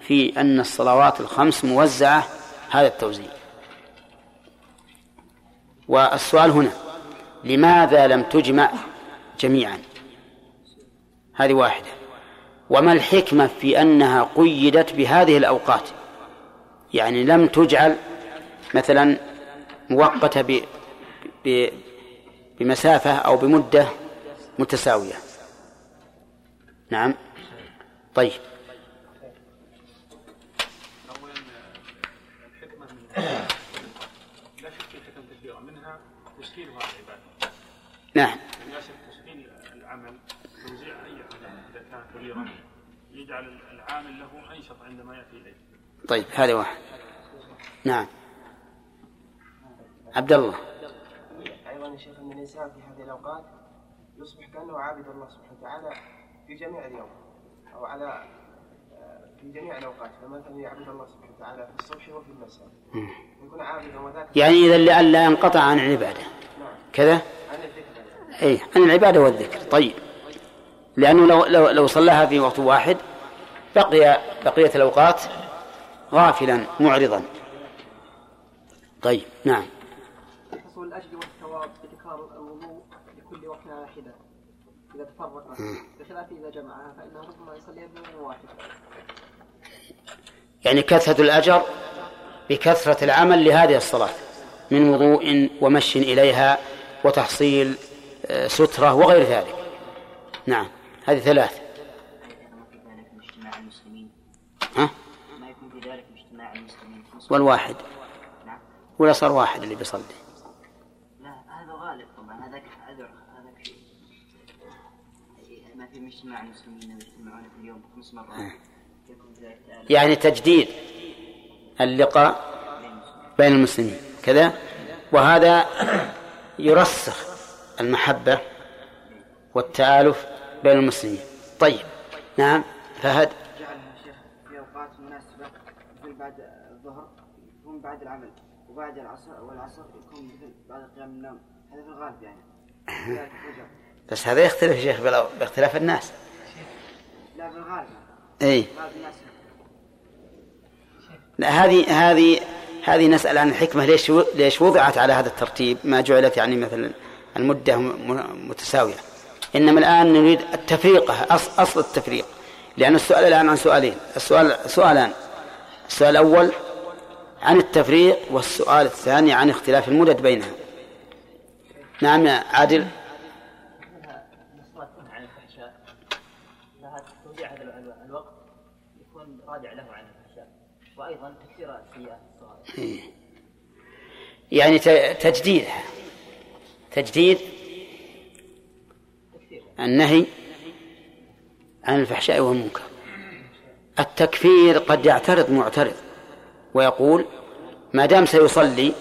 في أن الصلوات الخمس موزعة؟ هذا التوزيع. والسؤال هنا لماذا لم تجمع جميعا؟ هذه واحدة. وما الحكمة في أنها قيدت بهذه الأوقات؟ يعني لم تجعل مثلا مؤقتة. بمسافة أو بمدة متساوية. نعم. طيب. اولا الحكمه من لا شك في حكم كثيره منها تسهيل هذه العبادة نعم من أجل تسهيل العمل توزيع أي عمل إذا كان كبيرا يجعل العامل له أنشط عندما يأتي إليه. طيب هذا واحد. نعم. عبد الله أيضا يا شيخ أن الإنسان في هذه الأوقات يصبح كأنه عابد الله سبحانه وتعالى في جميع اليوم أو على آه، في جميع الأوقات. فمثلا يعبد الله سبحانه وتعالى في الصبح وفي المساء. يكون عابدا وذاك يعني إذا لئلا ينقطع عن العبادة. كذا؟ عن الذكر. أي عن العبادة والذكر. طيب. لأنه لو لو لو صلاها في وقت واحد بقي بقية الأوقات غافلا معرضا. طيب نعم. حصول الأجر والثواب بتكرار الوضوء لكل وقت على حدة إذا تفرق. بخلاف إذا جمعها فإنه ربما يصلي بوضوء واحد. يعني كثرة الأجر بكثرة العمل لهذه الصلاة من وضوء ومشي إليها وتحصيل آه، سترة وغير ذلك. نعم. هذه ثلاث. ها؟ ما يكون في ذلك اجتماع المسلمين والواحد. نعم ولا صار واحد اللي بيصلي. لا هذا غالب طبعا هذاك هذا هذاك شيء ما في من اجتماع المسلمين يجتمعون في اليوم خمس مرات يعني تجديد اللقاء بين المسلمين. كذا. وهذا يرسخ المحبة والتآلف بين المسلمين. طيب نعم فهد. جعلها شيخ في أوقات مناسبة مثل بعد الظهر يكون بعد العمل وبعد العصر والعصر يكون مثل بعد قيام النوم. هذا في الغالب يعني. (laughs) بس هذا يختلف يا شيخ باختلاف الناس. لا في الغالب. اي لا هذه هذه هذه نسأل عن الحكمة ليش ليش وضعت على هذا الترتيب؟ ما جعلت يعني مثلا المدة متساوية. إنما الآن نريد التفريقة أصل, التفريق. لأن السؤال الآن عن سؤالين. السؤال سؤالان السؤال الأول عن التفريق والسؤال الثاني عن اختلاف المدد بينها. نعم يا عادل. الصغائر يعني تجديدها تجديد النهي عن الفحشاء والمنكر. التكفير قد يعترض معترض ويقول ما دام سيصلي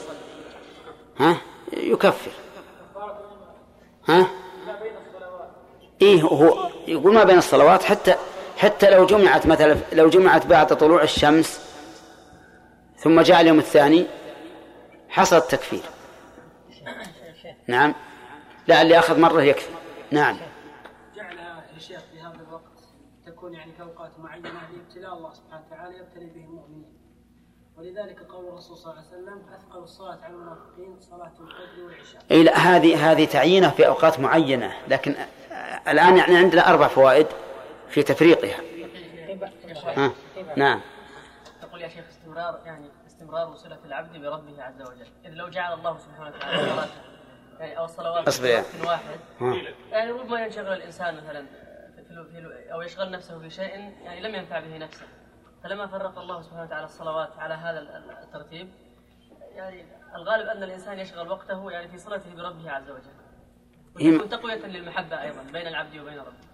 ها يكفر. ها؟ إيه هو يقول ما بين الصلوات حتى حتى لو جمعت مثلا لو جمعت بعد طلوع الشمس ثم جاء اليوم الثاني حصل التكفير. نعم. لا اللي أخذ مرة يكفي. نعم جعلها يا شيخ في هذا الوقت تكون يعني كأوقات معينة لابتلاء الله سبحانه وتعالى يبتلي به المؤمنين. ولذلك قول الرسول صلى الله عليه وسلم أثقل الصلاة على المنافقين صلاة الفجر والعشاء. اي لا هذه هذه تعيينة في أوقات معينة لكن الآن يعني عندنا أربع فوائد في تفريقها. ها؟ نعم. تقول يا شيخ استمرار يعني استمرار صلة العبد بربه عز وجل، إذ لو جعل الله سبحانه وتعالى يعني أو الصلوات في. وقت واحد. يعني ربما ينشغل الإنسان مثلا في أو يشغل نفسه في شيء يعني لم ينفع به نفسه، فلما فرق الله سبحانه وتعالى الصلوات على هذا ال- الترتيب يعني الغالب أن الإنسان يشغل وقته يعني في صلته بربه عز وجل. وتكون تقوية للمحبة أيضا بين العبد وبين ربه.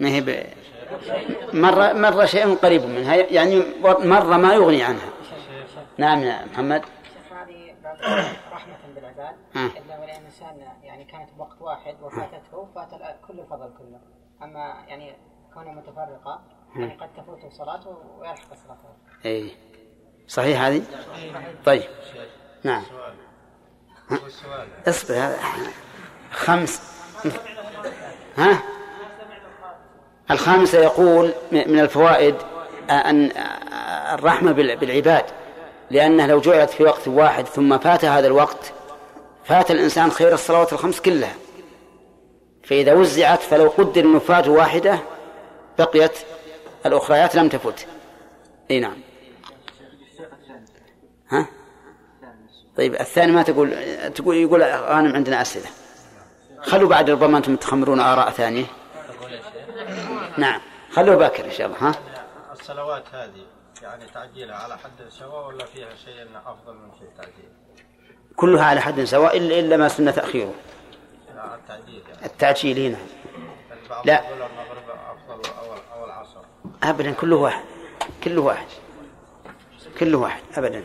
ما هي ب... مرة مرة شيء قريب منها يعني مرة ما يغني عنها نعم يا محمد شيخ هذه رحمة بالعباد آه. إلا ولأن الإنسان يعني كانت بوقت واحد وفاتته فات كل الفضل كله أما يعني كونه متفرقة يعني قد تفوته صلاته ويلحق صلاته إي. صحيح هذه؟ طيب. نعم؟ اصبر هذا خمس. ها؟ الخامسة يقول من الفوائد آه، أن آه، الرحمة بال- بالعباد. لأنها لو جعلت في وقت واحد ثم فات هذا الوقت فات الإنسان خير الصلوات الخمس كلها. فإذا وزعت فلو قدر فات واحدة بقيت الأخريات لم تفت. إي نعم. ها؟ طيب الثاني ما تقول؟ تقول يقول غانم عندنا أسئلة. خلوا بعد ربما أنتم تخمرون آراء ثانية. نعم. خلوه باكر إن شاء الله ها؟ الصلوات هذه يعني تعجيلها على حد سواء ولا فيها شيء أفضل من شيء تعجيل؟ كلها على حد سواء إلا إلا ما سن تأخيره التعديل يعني التعجيل هنا لا. أبدا كله واحد. كله واحد. كله واحد أبدا.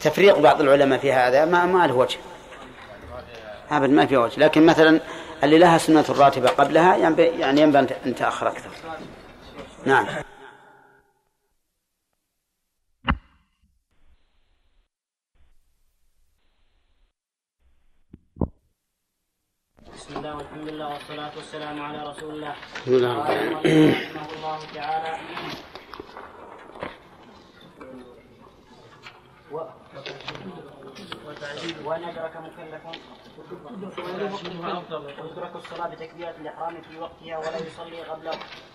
تفريق بعض العلماء في هذا ما ما له وجه. أبدا ما في وجه. لكن مثلا اللي لها سنة راتبة قبلها ينبغي يعني ينبغي أن تأخر أكثر. نعم. بسم الله والحمد لله والصلاة والسلام على رسول الله. بسم الله. قال رحمه الله تعالى. و- وأن أدرك مكلفا ويدرك الصلاة بتكبيرة الإحرام في وقتها ولا يصلي قبل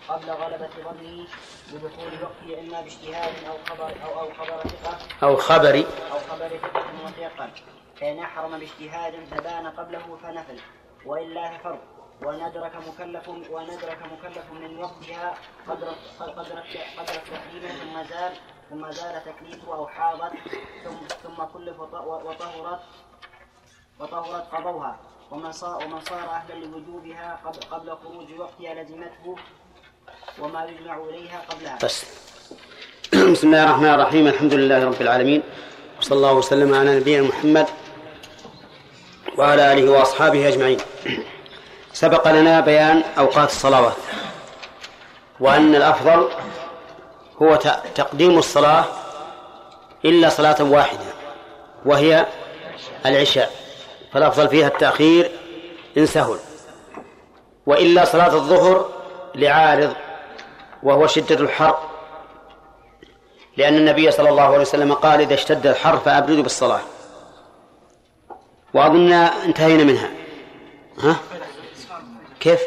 قبل غلبة ظنه بدخول وقته إما باجتهاد أو خبر أو أو خبر ثقة. أو خبري أو خبر ثقة وثيقا فإن أحرم باجتهاد فبان قبله فنفل. وإلا ففرض وأن أدرك مكلف وأن أدرك مكلف من وقتها. قدر قدر قدر التحريم ثم زال ثم زال تكليفه أو حاضت ثم ثم كلف وط- وطهرت. وطهرت قضوها. ومن صار ومن صار أهلا لوجوبها قبل قبل خروج وقتها لزمته. وما يجمع إليها قبلها. بس. (clears throat) بسم الله الرحمن الرحيم. الحمد لله رب العالمين. وصلى الله وسلم على نبينا محمد. وعلى آله وأصحابه أجمعين. سبق لنا بيان أوقات الصلوات وأن الأفضل هو تقديم الصلاة إلا صلاة واحدة وهي العشاء فالأفضل فيها التأخير إن سهل وإلا صلاة الظهر لعارض وهو شدة الحر لأن النبي صلى الله عليه وسلم قال إذا اشتد الحر فأبردوا بالصلاة. وأظن انتهينا منها. ها؟ كيف؟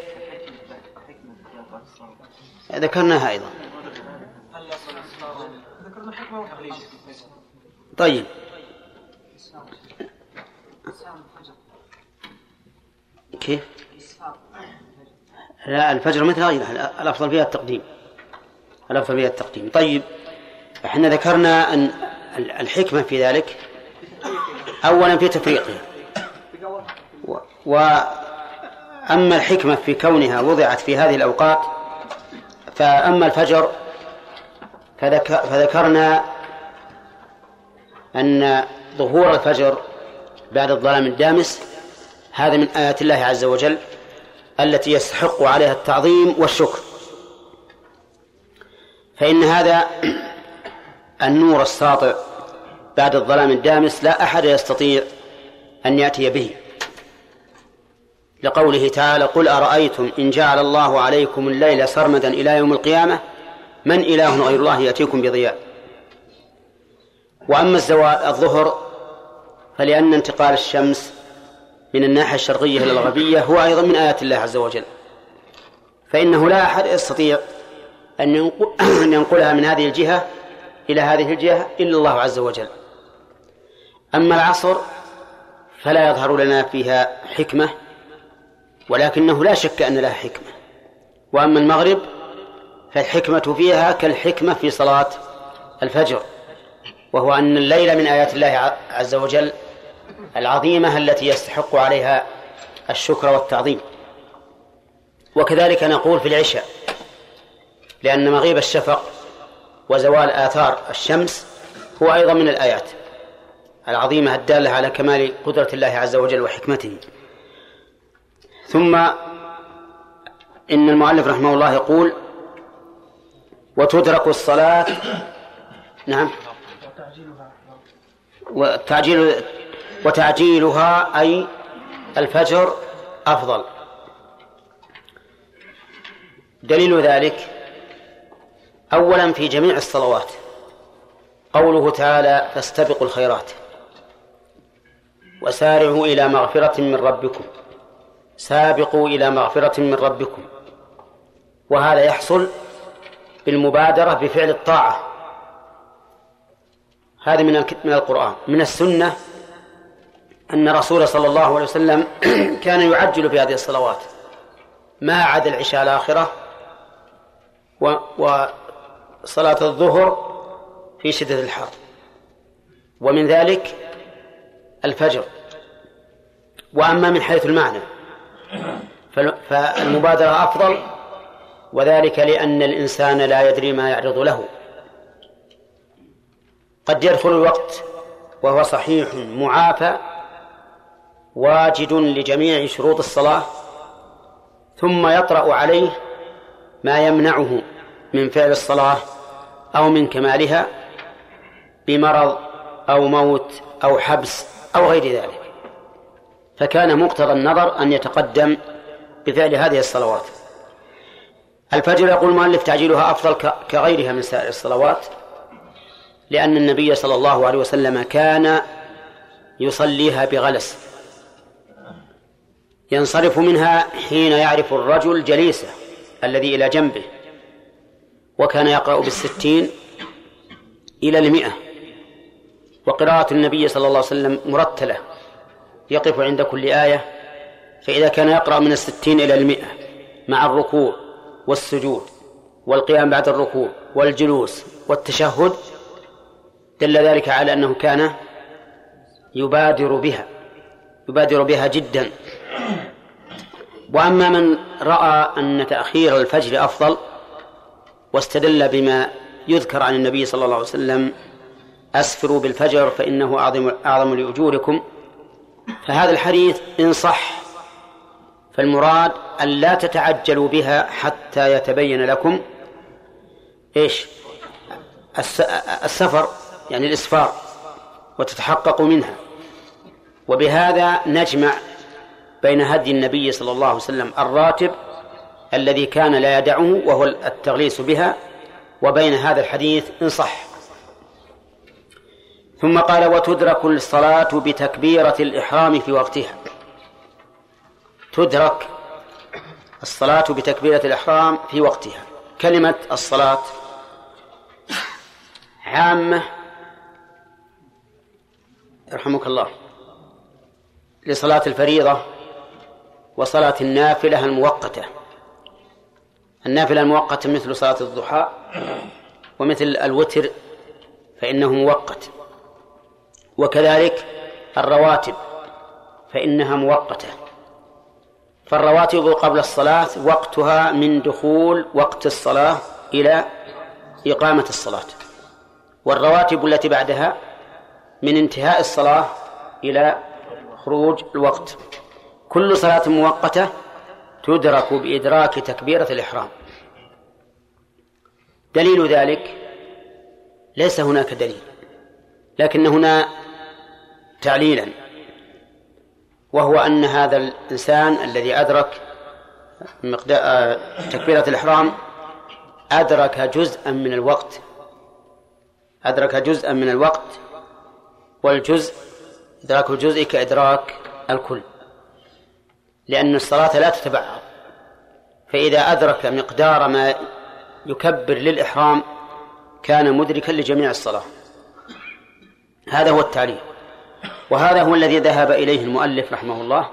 ذكرناها أيضا. طيب. كيف؟ لا الفجر مثل غيرها الأفضل فيها التقديم. الأفضل فيها التقديم. طيب. إحنا ذكرنا أن الحكمة في ذلك أولا في تفريقها. وأما الحكمة في كونها وضعت في هذه الأوقات فأما الفجر فذك فذكرنا أن ظهور الفجر بعد الظلام الدامس هذا من آيات الله عز وجل التي يستحق عليها التعظيم والشكر. فإن هذا (clears throat) النور الساطع بعد الظلام الدامس لا أحد يستطيع أن يأتي به. لقوله تعالى قل أرأيتم إن جعل الله عليكم الليل سرمدا إلى يوم القيامة؟ من إله غير الله يأتيكم بضياء. وأما الظهر فلأن انتقال الشمس من الناحية الشرقية إلى الغربية هو أيضا من آيات الله عز وجل. فإنه لا أحد يستطيع أن ينقلها من هذه الجهة إلى هذه الجهة إلا الله عز وجل. أما العصر فلا يظهر لنا فيها حكمة ولكنه لا شك أن لها حكمة. وأما المغرب فالحكمة فيها كالحكمة في صلاة الفجر وهو أن الليل من آيات الله عز وجل العظيمة التي يستحق عليها الشكر والتعظيم. وكذلك نقول في العشاء لأن مغيب الشفق وزوال آثار الشمس هو أيضا من الآيات العظيمة الدالة على كمال قدرة الله عز وجل وحكمته. ثم إن المؤلف رحمه الله يقول وتدرك الصلاة نعم. وتعجيل وتعجيلها أي الفجر أفضل. دليل ذلك أولا في جميع الصلوات. قوله تعالى فاستبقوا الخيرات وسارعوا إلى مغفرة من ربكم. سابقوا إلى مغفرة من ربكم. وهذا يحصل بالمبادرة بفعل الطاعة. هذا من من القرآن. من السنة أن الرسول صلى الله عليه وسلم (clears throat) كان يعجل في هذه الصلوات. ما عدا العشاء الآخرة وصلاة الظهر في شدة الحر. ومن ذلك الفجر. وأما من حيث المعنى. فالمبادرة أفضل وذلك لأن الإنسان لا يدري ما يعرض له. قد يدخل الوقت وهو صحيح معافى واجد لجميع شروط الصلاة ثم يطرأ عليه ما يمنعه من فعل الصلاة أو من كمالها بمرض أو موت أو حبس أو غير ذلك. فكان مقتضى النظر أن يتقدم بفعل هذه الصلوات. الفجر يقول المؤلف تعجيلها أفضل كغيرها من سائر الصلوات لأن النبي صلى الله عليه وسلم كان يصليها بغلس. ينصرف منها حين يعرف الرجل جليسه الذي إلى جنبه وكان يقرأ بالستين إلى المئة. وقراءة النبي صلى الله عليه وسلم مرتلة. يقف عند كل آية فإذا كان يقرأ من الستين إلى المئة مع الركوع والسجود والقيام بعد الركوع والجلوس والتشهد دل ذلك على أنه كان يبادر بها يبادر بها جدا. وأما من رأى أن تأخير الفجر أفضل واستدل بما يذكر عن النبي صلى الله عليه وسلم أسفروا بالفجر فإنه أعظم أعظم لأجوركم. فهذا الحديث إن صح فالمراد أن لا تتعجلوا بها حتى يتبين لكم إيش؟ السفر يعني الإسفار وتتحققوا منها. وبهذا نجمع بين هدي النبي صلى الله عليه وسلم الراتب الذي كان لا يدعه وهو التغليس بها وبين هذا الحديث إن صح. ثم قال وتدرك الصلاة بتكبيرة الإحرام في وقتها. تدرك الصلاة بتكبيرة الإحرام في وقتها. كلمة الصلاة عامة. يرحمك الله. لصلاة الفريضة وصلاة النافلة المؤقتة. النافلة المؤقتة مثل صلاة الضحى ومثل الوتر فإنه مؤقت. وكذلك الرواتب فإنها مؤقتة. فالرواتب قبل الصلاة وقتها من دخول وقت الصلاة إلى إقامة الصلاة. والرواتب التي بعدها من انتهاء الصلاة إلى خروج الوقت. كل صلاة مؤقتة تدرك بإدراك تكبيرة الإحرام. دليل ذلك ليس هناك دليل لكن هنا تعليلا وهو أن هذا الإنسان الذي أدرك مقدار تكبيرة الإحرام أدرك جزءا من الوقت أدرك جزءا من الوقت والجزء إدراك الجزء كإدراك الكل لأن الصلاة لا تتبعض. فإذا أدرك مقدار ما يكبر للإحرام كان مدركا لجميع الصلاة. هذا هو التعليم وهذا هو الذي ذهب إليه المؤلف رحمه الله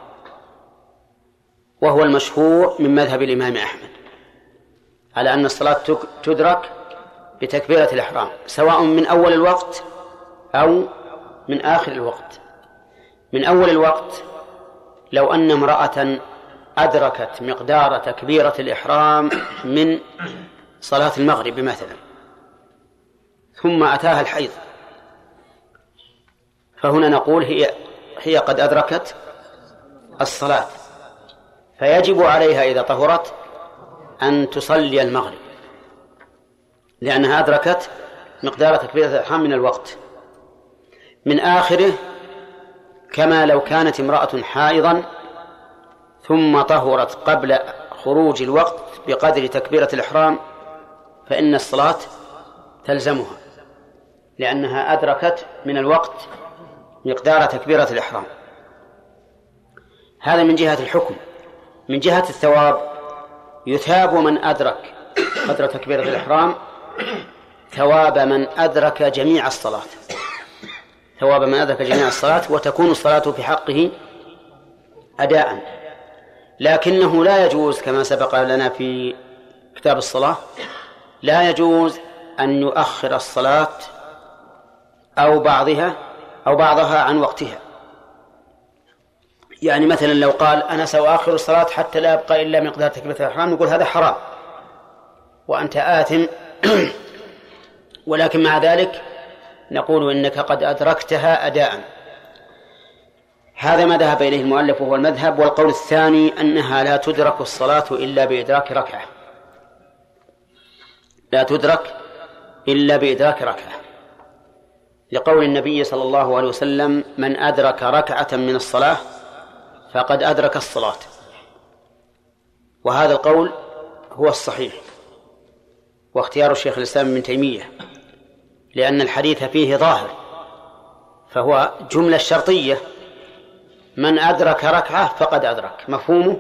وهو المشهور من مذهب الإمام أحمد على أن الصلاة تدرك بتكبيرة الإحرام سواء من أول الوقت أو من آخر الوقت. من أول الوقت لو أن امرأة أدركت مقدار تكبيرة الإحرام من صلاة المغرب مثلا ثم أتاها الحيض فهنا نقول هي هي قد أدركت الصلاة فيجب عليها إذا طهرت أن تصلي المغرب لأنها أدركت مقدار تكبيرة الإحرام من الوقت. من آخره كما لو كانت امرأة حائضا ثم طهرت قبل خروج الوقت بقدر تكبيرة الإحرام فإن الصلاة تلزمها لأنها أدركت من الوقت مقدار تكبيرة الإحرام. هذا من جهة الحكم. من جهة الثواب يثاب من أدرك قدر تكبيرة الإحرام ثواب من أدرك جميع الصلاة. ثواب من أدرك جميع الصلاة وتكون الصلاة في حقه أداء. لكنه لا يجوز كما سبق لنا في كتاب الصلاة لا يجوز أن يؤخر الصلاة أو بعضها أو بعضها عن وقتها. يعني مثلا لو قال أنا سأؤخر الصلاة حتى لا يبقى إلا مقدار تكبيرة الإحرام نقول هذا حرام. وأنت آثم. (clears throat) ولكن مع ذلك نقول إنك قد أدركتها أداء. هذا ما ذهب إليه المؤلف وهو المذهب والقول الثاني أنها لا تدرك الصلاة إلا بإدراك ركعة. لا تدرك إلا بإدراك ركعة. لقول النبي صلى الله عليه وسلم من أدرك ركعة من الصلاة فقد أدرك الصلاة. وهذا القول هو الصحيح واختيار الشيخ الإسلام ابن تيمية لأن الحديث فيه ظاهر فهو جملة شرطية من أدرك ركعة فقد أدرك. مفهومه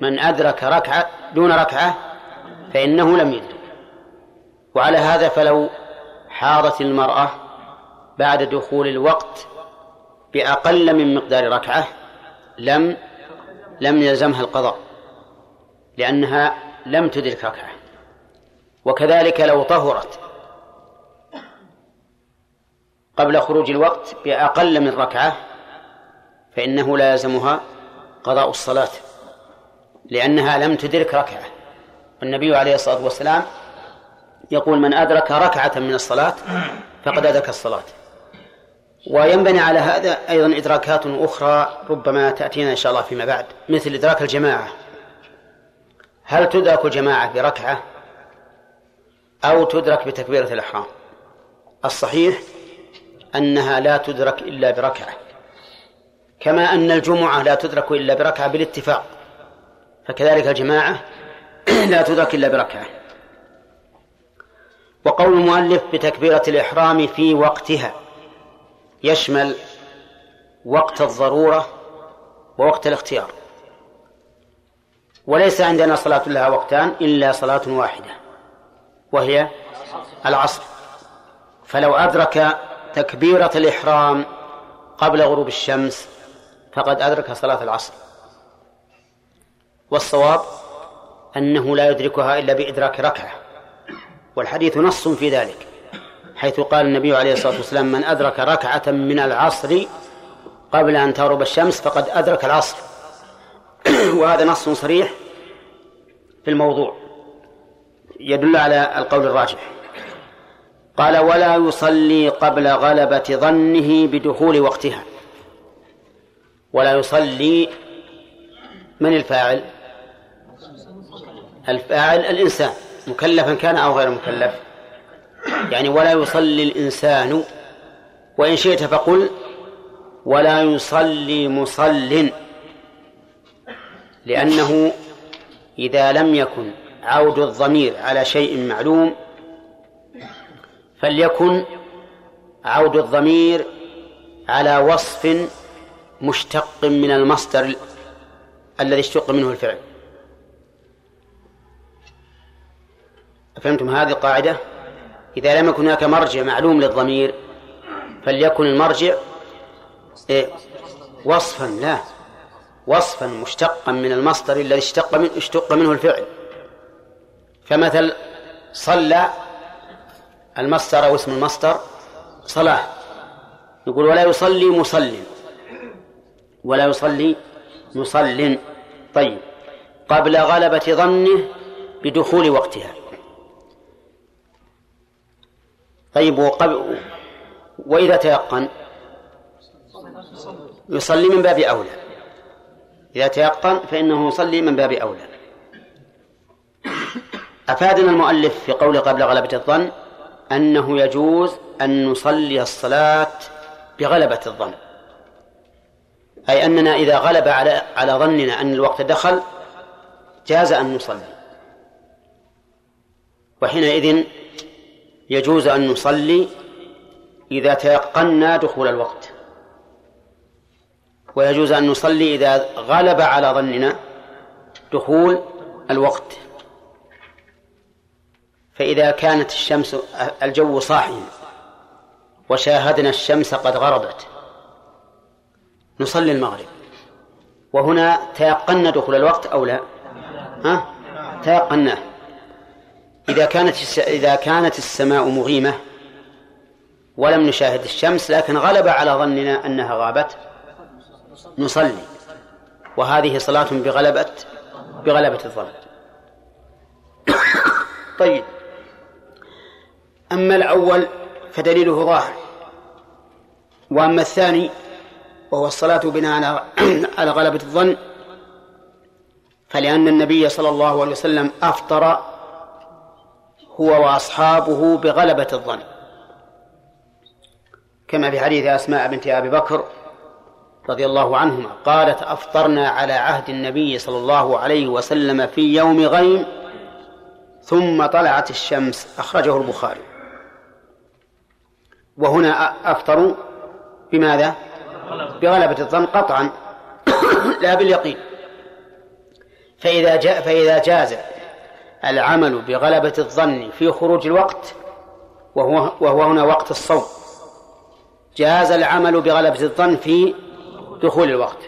من أدرك ركعة دون ركعة فإنه لم يدرك. وعلى هذا فلو حاضت المرأة بعد دخول الوقت بأقل من مقدار ركعة لم لم يلزمها القضاء لأنها لم تدرك ركعة. وكذلك لو طهرت قبل خروج الوقت بأقل من ركعة فإنه لا يلزمها قضاء الصلاة لأنها لم تدرك ركعة. النبي عليه الصلاة والسلام يقول من أدرك ركعة من الصلاة فقد أدرك الصلاة. وينبني على هذا أيضا إدراكات أخرى ربما تأتينا إن شاء الله فيما بعد مثل إدراك الجماعة. هل تدرك الجماعة بركعة؟ أو تدرك بتكبيرة الإحرام؟ الصحيح أنها لا تدرك إلا بركعة. كما أن الجمعة لا تدرك إلا بركعة بالاتفاق فكذلك الجماعة (clears throat) لا تدرك إلا بركعة. وقول المؤلف بتكبيرة الإحرام في وقتها. يشمل وقت الضرورة ووقت الاختيار. وليس عندنا صلاة لها وقتان إلا صلاة واحدة وهي العصر. فلو أدرك تكبيرة الإحرام قبل غروب الشمس فقد أدرك صلاة العصر. والصواب أنه لا يدركها إلا بإدراك ركعة والحديث نص في ذلك. حيث قال النبي عليه الصلاة والسلام من أدرك ركعة من العصر قبل أن تغرب الشمس فقد أدرك العصر. (clears throat) وهذا نص صريح في الموضوع يدل على القول الراجح. قال ولا يصلي قبل غلبة ظنه بدخول وقتها. ولا يصلي من الفاعل؟ الفاعل الإنسان مكلفا كان أو غير مكلف؟ يعني ولا يصلي الإنسان وإن شئت فقل ولا يصلي مصل لأنه إذا لم يكن عود الضمير على شيء معلوم فليكن عود الضمير على وصف مشتق من المصدر الذي اشتق منه الفعل. فهمتم هذه القاعدة؟ إذا لم يكن هناك مرجع معلوم للضمير فليكن المرجع إيه وصفا لا وصفا مشتقا من المصدر الذي اشتق من اشتق منه الفعل. فمثل صلى المصدر أو اسم المصدر صلاة. يقول ولا يصلي مصل. ولا يصلي مصل. طيب. قبل غلبة ظنه بدخول وقتها. طيب وقبل وإذا تيقن يصلي من باب أولى. إذا تيقن فإنه يصلي من باب أولى. أفادنا المؤلف في قوله قبل غلبة الظن أنه يجوز أن نصلي الصلاة بغلبة الظن. أي أننا إذا غلب على على ظننا أن الوقت دخل جاز أن نصلي. وحينئذ يجوز أن نصلي إذا تيقنا دخول الوقت. ويجوز أن نصلي إذا غلب على ظننا دخول الوقت. فإذا كانت الشمس الجو صاحيا وشاهدنا الشمس قد غربت نصلي المغرب. وهنا تيقنا دخول الوقت أو لا؟ ها؟ تيقناه إذا كانت إذا كانت السماء مغيمة ولم نشاهد الشمس لكن غلب على ظننا أنها غابت نصلي. وهذه صلاة بغلبة بغلبة الظن. (coughs) طيب. أما الأول فدليله ظاهر. وأما الثاني وهو الصلاة بناء على (coughs) غلبة الظن فلأن النبي صلى الله عليه وسلم أفطر هو وأصحابه بغلبة الظن. كما في حديث أسماء بنت أبي بكر رضي الله عنهما قالت أفطرنا على عهد النبي صلى الله عليه وسلم في يوم غيم ثم طلعت الشمس. أخرجه البخاري. وهنا أفطروا بماذا؟ بغلبة الظن قطعا لا باليقين. فإذا جاء فإذا جاز العمل بغلبة الظن في خروج الوقت وهو وهو هنا وقت الصوم. جاز العمل بغلبة الظن في دخول الوقت.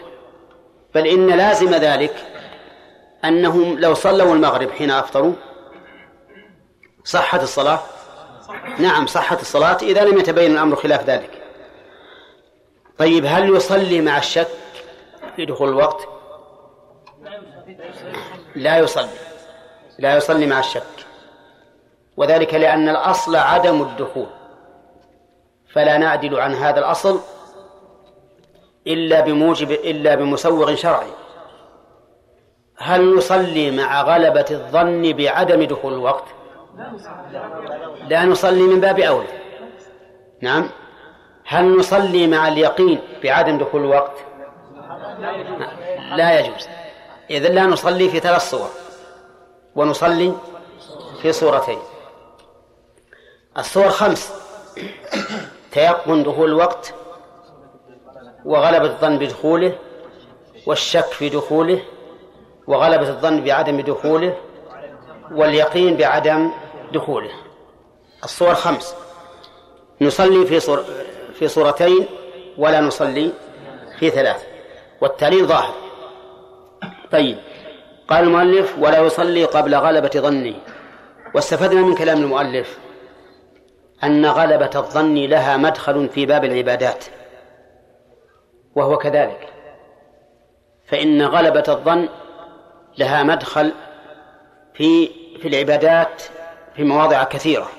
بل إن لازم ذلك أنهم لو صلوا المغرب حين أفطروا صحت الصلاة؟ نعم صحت الصلاة. إذا لم يتبين الأمر خلاف ذلك. طيب هل يصلي مع الشك في دخول الوقت؟ لا يصلي. لا يصلي مع الشك. وذلك لأن الأصل عدم الدخول. فلا نعدل عن هذا الأصل إلا بموجب إلا بمسوغ شرعي. هل نصلي مع غلبة الظن بعدم دخول الوقت؟ لا نصلي من باب أولى. نعم. هل نصلي مع اليقين بعدم دخول الوقت؟ لا يجوز. إذن لا نصلي في ثلاث صور. ونصلي في صورتين. الصور خمس. تيقن دخول الوقت وغلبة الظن بدخوله والشك في دخوله وغلبة الظن بعدم دخوله واليقين بعدم دخوله. الصور خمس. نصلي في صور في صورتين ولا نصلي في ثلاث. والتعليل ظاهر. طيب. قال المؤلف ولا يصلي قبل غلبة ظنه واستفدنا من كلام المؤلف أن غلبة الظن لها مدخل في باب العبادات وهو كذلك. فإن غلبة الظن لها مدخل في في العبادات في مواضع كثيرة.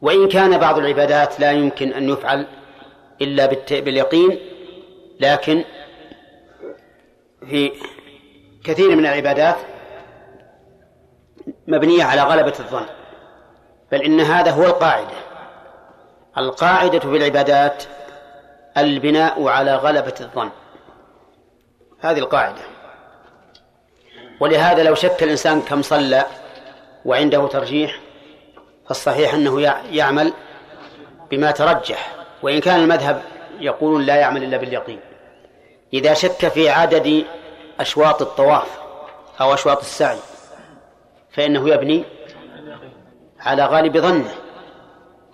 وإن كان بعض العبادات لا يمكن أن يفعل إلا باليقين لكن في كثير من العبادات مبنية على غلبة الظن بل إن هذا هو القاعدة. القاعدة في العبادات البناء على غلبة الظن. هذه القاعدة. ولهذا لو شك الإنسان كم صلى وعنده ترجيح فالصحيح أنه يعمل بما ترجح. وإن كان المذهب يقولون لا يعمل إلا باليقين. إذا شك في عدد أشواط الطواف أو أشواط السعي فإنه يبني على غالب ظنه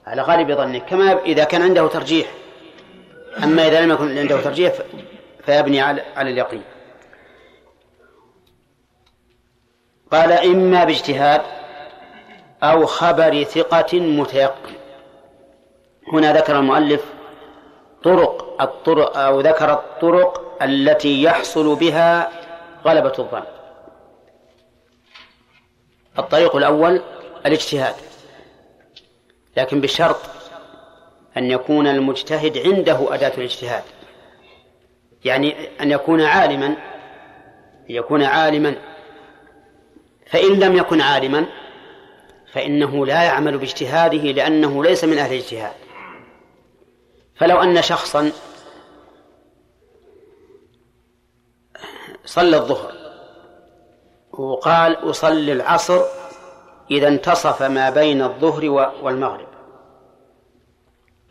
على غالب ظنه كما إذا كان عنده ترجيح. أما إذا لم يكن عنده ترجيح فيبني على على اليقين. قال إما باجتهاد أو خبر ثقة متيقن. هنا ذكر المؤلف طرق الطرق أو ذكر الطرق التي يحصل بها غلبة الظن. الطريق الأول الاجتهاد. لكن بشرط أن يكون المجتهد عنده أداة الاجتهاد. يعني أن يكون عالما يكون عالما. فإن لم يكن عالما فإنه لا يعمل باجتهاده لأنه ليس من أهل الاجتهاد. فلو أن شخصا صلى الظهر. وقال أصلي العصر إذا انتصف ما بين الظهر والمغرب.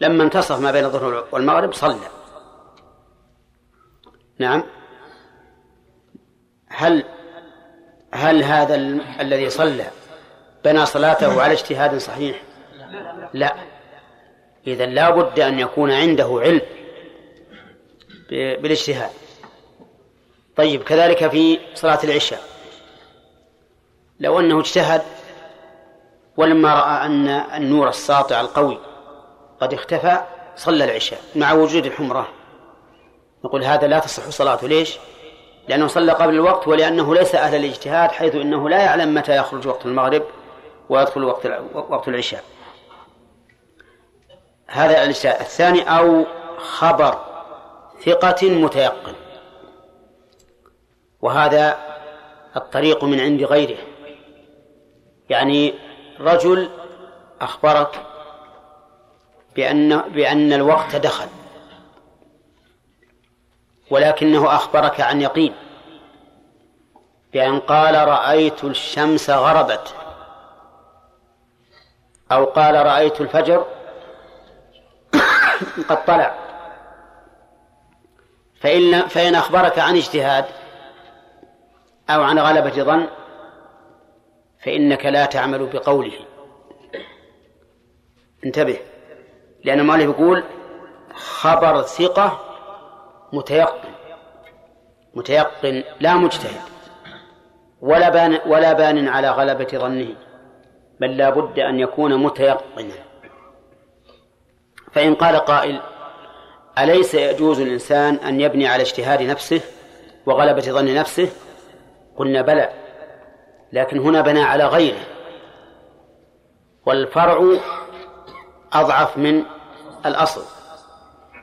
لما انتصف ما بين الظهر والمغرب صلى. نعم. هل هل هذا الذي صلى بنى صلاته على اجتهاد صحيح؟ لا. إذا لا بد أن يكون عنده علم بالاجتهاد. طيب كذلك في صلاة العشاء. لو أنه اجتهد ولما رأى أن النور الساطع القوي قد اختفى صلى العشاء مع وجود الحمرة. نقول هذا لا تصح صلاته. ليش؟ لأنه صلى قبل الوقت ولأنه ليس أهل الاجتهاد حيث إنه لا يعلم متى يخرج وقت المغرب ويدخل وقت وقت العشاء. هذا الإجتهاد. الثاني أو خبر ثقة متيقن. وهذا الطريق من عند غيره. يعني رجل أخبرك بأن بأن الوقت دخل ولكنه أخبرك عن يقين بأن قال رأيت الشمس غربت أو قال رأيت الفجر قد طلع. فإن فإن أخبرك عن اجتهاد أو عن غلبة ظن فإنك لا تعمل بقوله. انتبه لأن المؤلف يقول خبر ثقة متيقن متيقن لا مجتهد ولا بان ولا بان على غلبة ظنه بل لا بد أن يكون متيقنا. فإن قال قائل أليس يجوز الإنسان أن يبني على اجتهاد نفسه وغلبة ظن نفسه؟ قلنا بلى لكن هنا بنى على غيره. والفرع أضعف من الأصل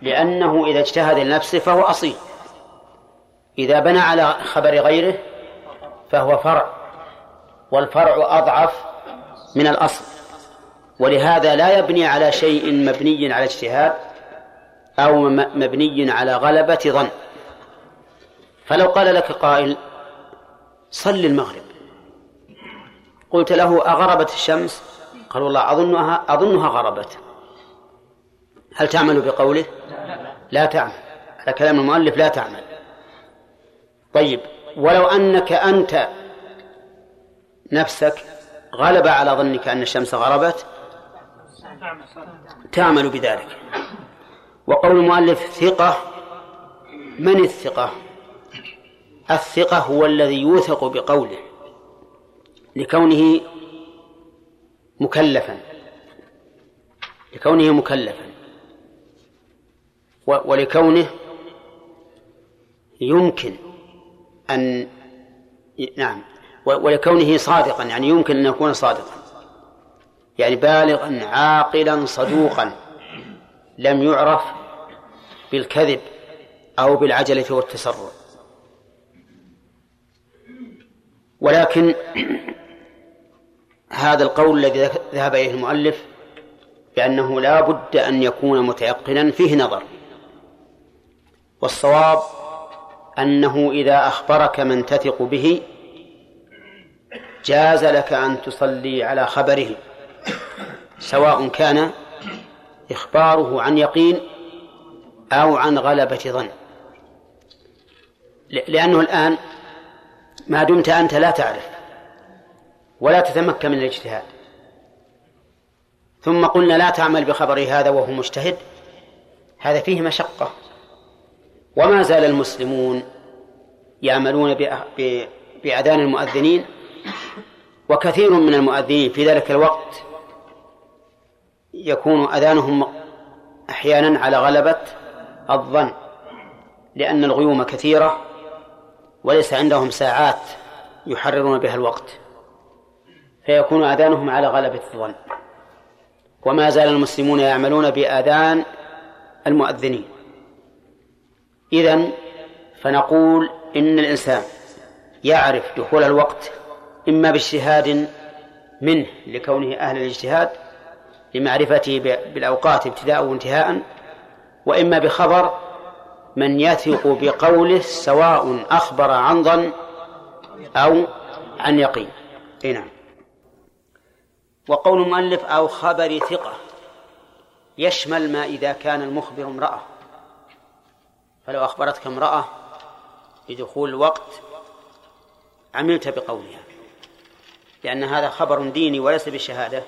لأنه إذا اجتهد لنفسه فهو أصيل. إذا بنى على خبر غيره فهو فرع والفرع أضعف من الأصل. ولهذا لا يبني على شيء مبني على اجتهاد أو مبني على غلبة ظن. فلو قال لك قائل صل المغرب. قلت له أغربت الشمس؟ قال والله أظنها أظنها غربت. هل تعمل بقوله؟ لا تعمل. على كلام المؤلف لا تعمل. طيب ولو أنك أنت نفسك غلب على ظنك أن الشمس غربت تعمل بذلك. وقول المؤلف ثقة. من الثقة؟ الثقة هو الذي يوثق بقوله لكونه مكلفا لكونه مكلفا ولكونه يمكن أن نعم ولكونه صادقا يعني يمكن أن يكون صادقا يعني بالغا عاقلا صدوقا لم يعرف بالكذب أو بالعجلة والتسرع. ولكن (clears throat) هذا القول الذي ذهب إليه المؤلف بأنه لا بد أن يكون متيقنا فيه نظر. والصواب أنه إذا أخبرك من تثق به جاز لك أن تصلي على خبره سواء كان إخباره عن يقين أو عن غلبة ظن. لأنه الآن ما دمت أنت لا تعرف ولا تتمكن من الاجتهاد. ثم قلنا لا تعمل بخبر هذا وهو مجتهد. هذا فيه مشقة. وما زال المسلمون يعملون بأذان المؤذنين وكثير من المؤذنين في ذلك الوقت يكون أذانهم أحيانا على غلبة الظن لأن الغيوم كثيرة. وليس عندهم ساعات يحررون بها الوقت فيكون أذانهم على غلبة الظن. وما زال المسلمون يعملون بآذان المؤذنين. إذن فنقول إن الإنسان يعرف دخول الوقت إما باجتهاد منه لكونه أهل الاجتهاد لمعرفته بالأوقات ابتداء وانتهاء وإما بخبر من يثق بقوله سواء أخبر عن ظن أو عن يقين إيه نعم. وقول المؤلف أو خبر ثقة. يشمل ما إذا كان المخبر امرأة. فلو أخبرتك امرأة بدخول الوقت عملت بقولها. لأن هذا خبر ديني وليس بالشهادة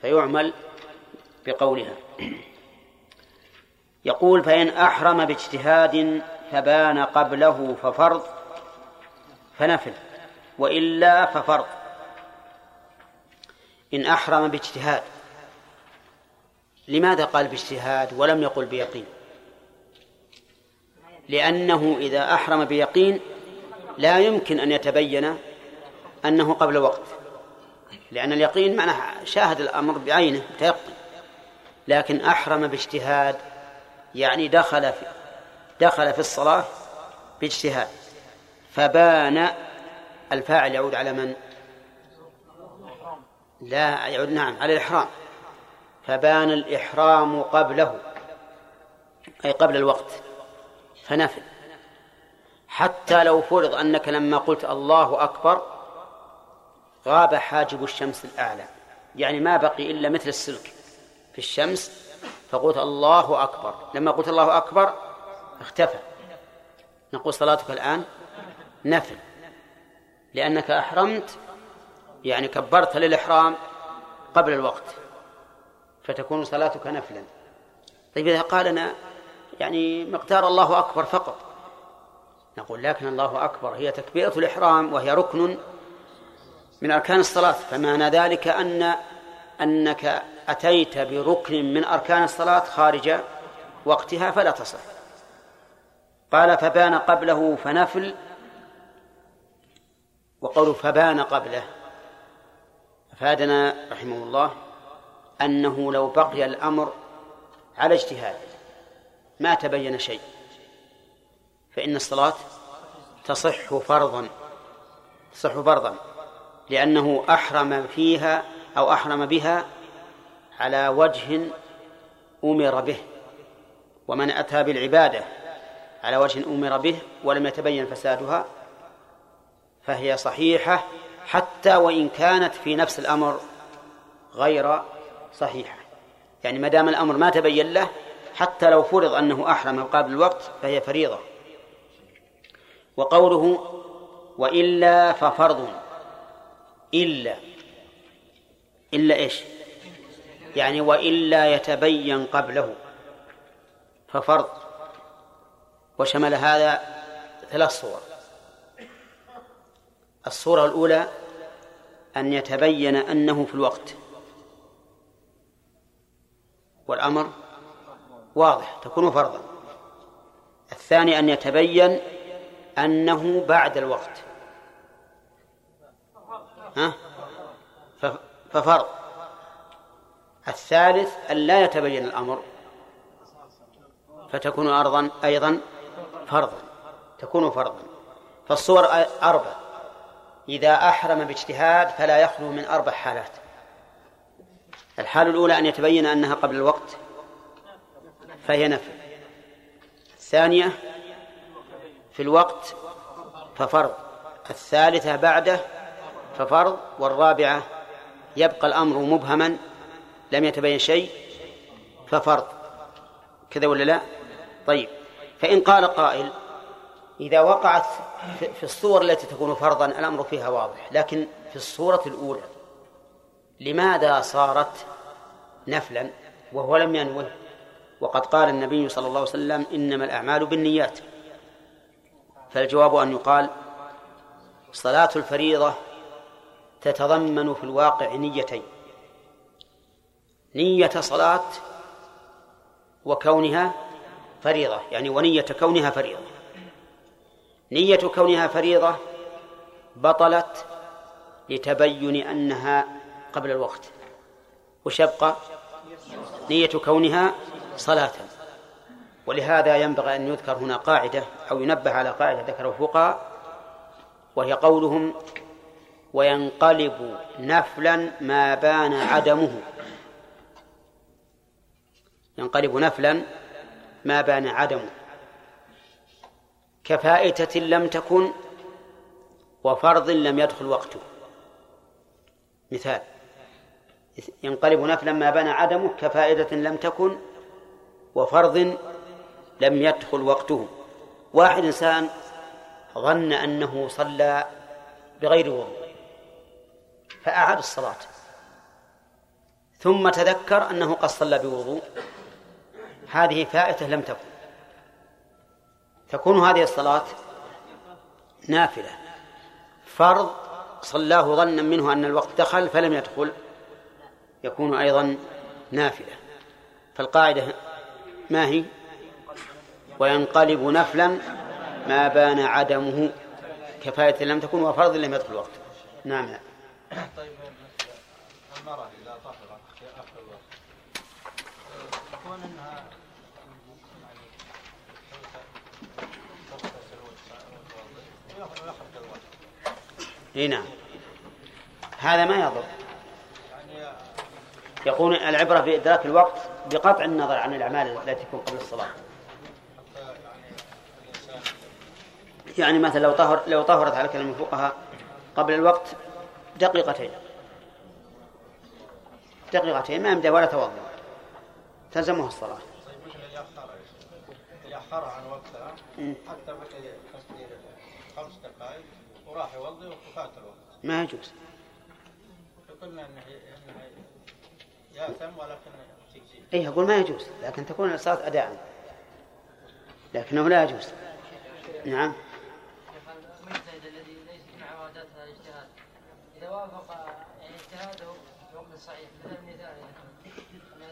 فيعمل بقولها. يقول فإن أحرم باجتهاد فبان قبله ففرض فنفل وإلا ففرض. إن أحرم باجتهاد لماذا قال باجتهاد ولم يقل بيقين؟ لأنه إذا أحرم بيقين لا يمكن أن يتبين أنه قبل وقت لأن اليقين معناه شاهد الأمر بعينه تيقن لكن أحرم باجتهاد يعني دخل في دخل في الصلاة باجتهاد. فبان الفاعل يعود على من؟ لا يعود نعم على الإحرام. فبان الإحرام قبله أي قبل الوقت. فنفل. حتى لو فرض أنك لما قلت الله أكبر غاب حاجب الشمس الأعلى. يعني ما بقي إلا مثل السلك في الشمس فقلت الله أكبر. لما قلت الله أكبر اختفى. نقول صلاتك الآن نفل. لأنك أحرمت يعني كبرت للإحرام قبل الوقت. فتكون صلاتك نفلا. طيب إذا قال أنا يعني مقدار الله أكبر فقط. نقول لكن الله أكبر هي تكبيرة الإحرام وهي ركن من أركان الصلاة. فمعنى ذلك أن أنك أتيت بركن من أركان الصلاة خارج وقتها فلا تصح. قال فبان قبله فنفل وقوله فبان قبله. أفادنا رحمه الله أنه لو بقي الأمر على اجتهاد ما تبين شيء فإن الصلاة تصح فرضا تصح فرضا لأنه أحرم فيها أو أحرم بها على وجه أمر به ومن أتى بالعبادة على وجه أمر به ولم يتبين فسادها فهي صحيحة حتى وإن كانت في نفس الأمر غير صحيحة. يعني ما دام الأمر ما تبين له حتى لو فرض أنه أحرم قبل الوقت فهي فريضة. وقوله وإلا ففرض إلا إلا إيش؟ يعني وإلا يتبين قبله. ففرض. وشمل هذا ثلاث صور. الصورة الأولى أن يتبين أنه في الوقت. والأمر واضح تكون فرضا. الثاني أن يتبين أنه بعد الوقت. ها؟ ففرض. الثالث أن لا يتبين الأمر فتكون أرضا أيضا فرضا تكون فرضا. فالصور أربع. إذا أحرم باجتهاد فلا يخلو من أربع حالات. الحالة الأولى أن يتبين أنها قبل الوقت فهي نفل الثانية في الوقت ففرض. الثالثة بعده ففرض والرابعة يبقى الأمر مبهما لم يتبين شيء ففرض. كذا ولا لا؟ طيب. فإن قال قائل إذا وقعت في الصور التي تكون فرضا الأمر فيها واضح لكن في الصورة الأولى لماذا صارت نفلا وهو لم ينوه؟ وقد قال النبي صلى الله عليه وسلم إنما الأعمال بالنيات. فالجواب أن يقال صلاة الفريضة تتضمن في الواقع نيتين. نية صلاة وكونها فريضة يعني ونية كونها فريضة. نية كونها فريضة بطلت لتبين أنها قبل الوقت. وش يبقى؟ نية كونها صلاة. ولهذا ينبغي أن يذكر هنا قاعدة أو ينبه على قاعدة ذكره الفقهاء وهي قولهم وينقلب نفلا ما بان عدمه. ينقلب نفلا ما بان عدمه. كفائتة لم تكن وفرض لم يدخل وقته. مثال ينقلب نفلا ما بان عدمه كفائدة لم تكن وفرض لم يدخل وقته. واحد إنسان ظن أنه صلى بغير وضوء فأعاد الصلاة ثم تذكر أنه قد صلى بوضوء هذه فائتة لم تكن. تكون هذه الصلاة نافلة. فرض صلاه ظنا منه أن الوقت دخل فلم يدخل يكون أيضا نافلة. فالقاعدة ما هي؟ وينقلب نفلا ما بان عدمه. كفاية لم تكن وفرض لم يدخل وقته نعم. طيب المرأة إذا طهرت في آخر الوقت يكون أنها تغتسل وتوضئ ويخرج الوقت إي نعم. هذا ما يضر. يقول العبرة بإدراك الوقت بقطع النظر عن الأعمال التي تكون قبل الصلاة. يعني مثلا لو طهر لو طهرت على كلام الفقهاء قبل الوقت دقيقتين. دقيقتين ما يمدى ولا توضأ. تلزمها الصلاة. طيب يأخرها يأخرها عن وقتها. حتى خمس دقائق. وراح يوضي وفات الوقت ما يجوز. فقلنا إنه إنه ياثم ولكن اي أقول ما يجوز لكن تكون الصلاة أداء. لكنه لا يجوز. نعم. المجتهد الذي الاجتهاد اذا وافق يعني اجتهاده صحيح مثل المثال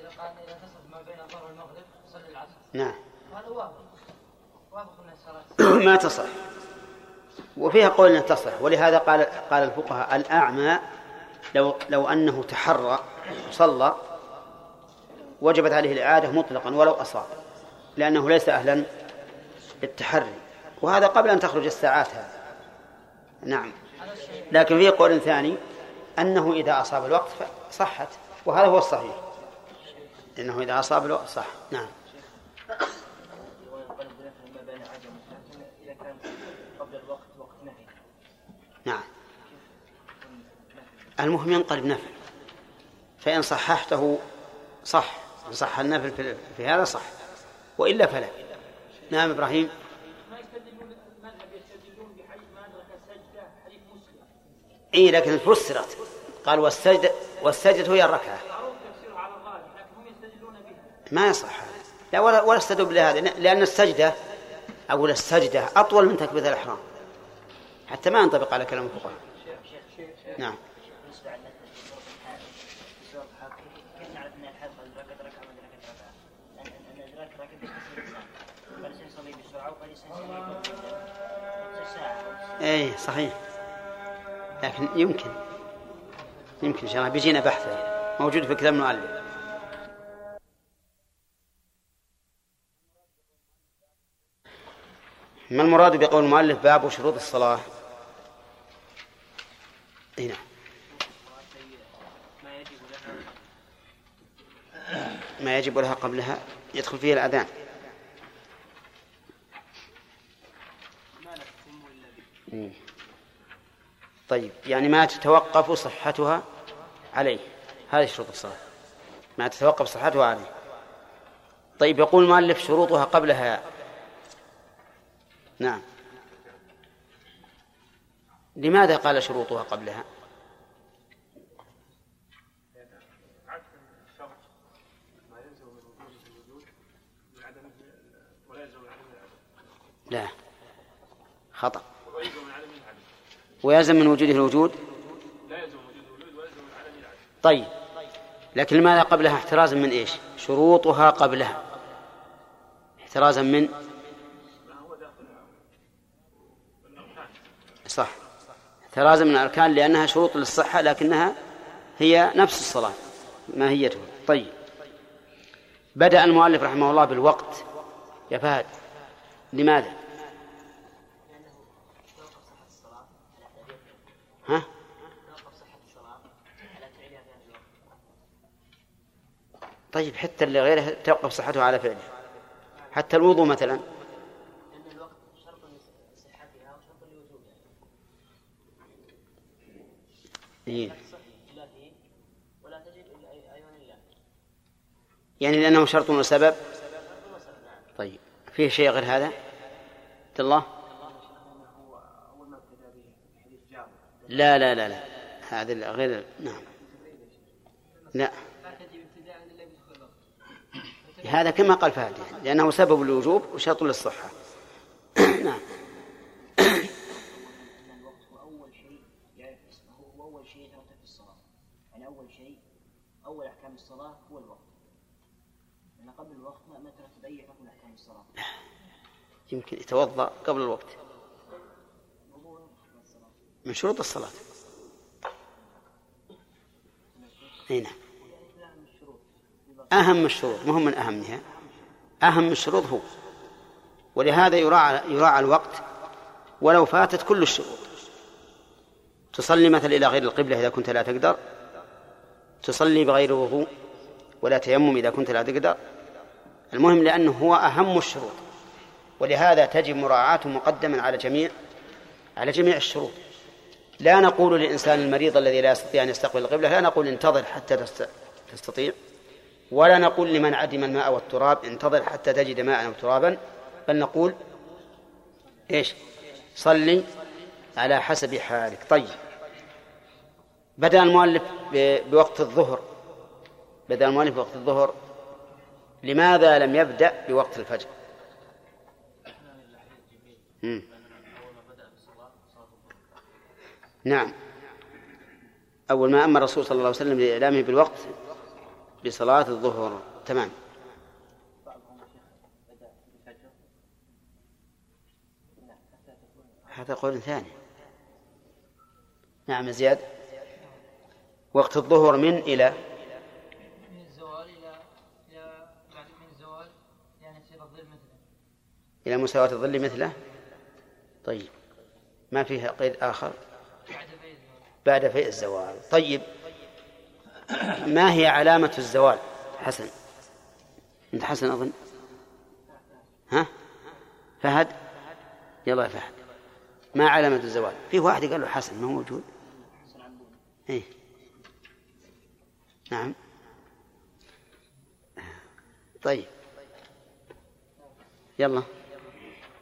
إذا قال إذا ما بين الظهر والمغرب صلي العصر. نعم. هذا وافق. وافق من الصلاة. (coughs) ما تصح. وفيها قول انها تصح ولهذا قال قال الفقهاء الأعمى لو لو أنه تحرى صلى وجبت عليه الإعادة مطلقا ولو أصاب لأنه ليس أهلا للتحري. وهذا قبل أن تخرج الساعات هذا نعم. لكن في قول ثاني أنه إذا أصاب الوقت صحت. وهذا هو الصحيح. إنه إذا أصاب الوقت صح. نعم وينقلب بنفل ما بين عدم لكن إذا كان قبل الوقت وقت نهي نعم المهم ينقلب نفل. فإن صححته صح إن صح النفل في, هذا صح. وإلا فلا. نعم إبراهيم. إي لكن فسرت. قال والسجدة والسجدة هي الركعة. ما يصح. لا ولا ولا استدل بهذا لأن السجدة أقول السجدة أطول من تكبيرة الإحرام. حتى ما ينطبق على كلام الفقهاء. نعم. ساعة اي صحيح. لكن يمكن. يمكن إن شاء الله. بيجينا بحثه موجود في كتاب المؤلف. ما المراد بقول المؤلف؟ باب شروط الصلاة؟ اي نعم ما يجب لها ما يجب لها قبلها يدخل فيه الأذان. طيب يعني ما تتوقف صحتها عليه. هذه شروط الصلاة. ما تتوقف صحتها عليه. طيب يقول المؤلف شروطها قبلها. نعم. لماذا قال شروطها قبلها عكس الشرط ما يلزم من وجوده الوجود من عدمه ولا يلزم من عدمه العدم لا خطأ. ويلزم من وجوده الوجود؟ طيب. لكن لماذا قبلها احترازا من إيش؟ شروطها قبلها. احترازا من؟ صح. احترازا من الأركان لأنها شروط للصحة لكنها هي نفس الصلاة ماهيتها. طيب. بدأ المؤلف رحمه الله بالوقت. يا فهد لماذا ها توقف صحة الصلاة على فعلها في هذا الوقت طيب حتى اللي غيره توقف صحته على فعله. حتى الوضوء مثلا. إيه. يعني لأنه شرط وسبب؟ طيب فيه شيء غير هذا؟ عبد الله هو أول ما ابتدى به حديث جابر لا لا لا لا. هذا غير نعم. لا. هذا كما قال فهد لأنه سبب الوجوب وشرط للصحة. (coughs) نعم. أول أحكام الصلاة هو الوقت قبل الوقت ما أحكام الصلاة يمكن يتوضأ قبل الوقت. من شروط الصلاة. أي نعم. أهم الشروط مهم من أهمها أهم الشروط هو. ولهذا يراعى يراعى الوقت. ولو فاتت كل الشروط. تصلي مثلا إلى غير القبلة إذا كنت لا تقدر. تصلي بغير وضوء ولا تيمم إذا كنت لا تقدر. المهم لأنه هو أهم الشروط. ولهذا تجب مراعاته مقدما على جميع على جميع الشروط. لا نقول للإنسان المريض الذي لا يستطيع أن يستقبل القبلة لا نقول انتظر حتى تست- تستطيع ولا نقول لمن عدم الماء والتراب انتظر حتى تجد ماء أو ترابا بل نقول إيش؟ صلي على حسب حالك. طيب. بدأ المؤلف بوقت الظهر. بدأ المؤلف بوقت الظهر. لماذا لم يبدأ بوقت الفجر؟ مم. نعم. أول ما أمر الرسول صلى الله عليه وسلم بإعلامه بالوقت بصلاة الظهر. تمام. هذا قول ثاني. نعم زياد. وقت الظهر من إلى؟ من الزوال إلى إلى بعد من الزوال يعني يصير الظل مثله. إلى مساواة الظل مثله؟ طيب. ما فيها قيد آخر؟ بعد فيء الزوال. طيب ما هي علامة الزوال؟ حسن. أنت حسن أظن؟ ها؟ فهد؟ يلا يا فهد. ما علامة الزوال؟ في واحد قال له حسن ما هو موجود؟ إيه. نعم. طيب. يلا.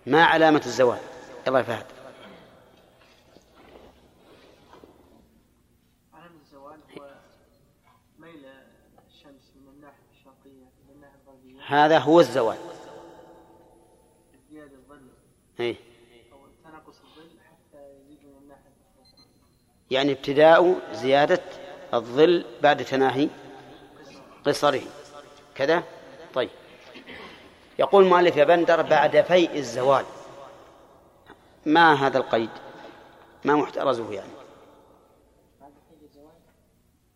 ما علامة الزوال؟ يلا يا فهد علامة الزوال هو ميل الشمس من الناحية الشرقية إلى الناحية الغربية هذا هو الزوال الأخرى. يعني ابتداء زيادة الظل بعد تناهي قصره. كذا؟ طيب. يقول مؤلف يا بندر بعد فيء الزوال. ما هذا القيد؟ ما محترزه يعني بعد حين الزوال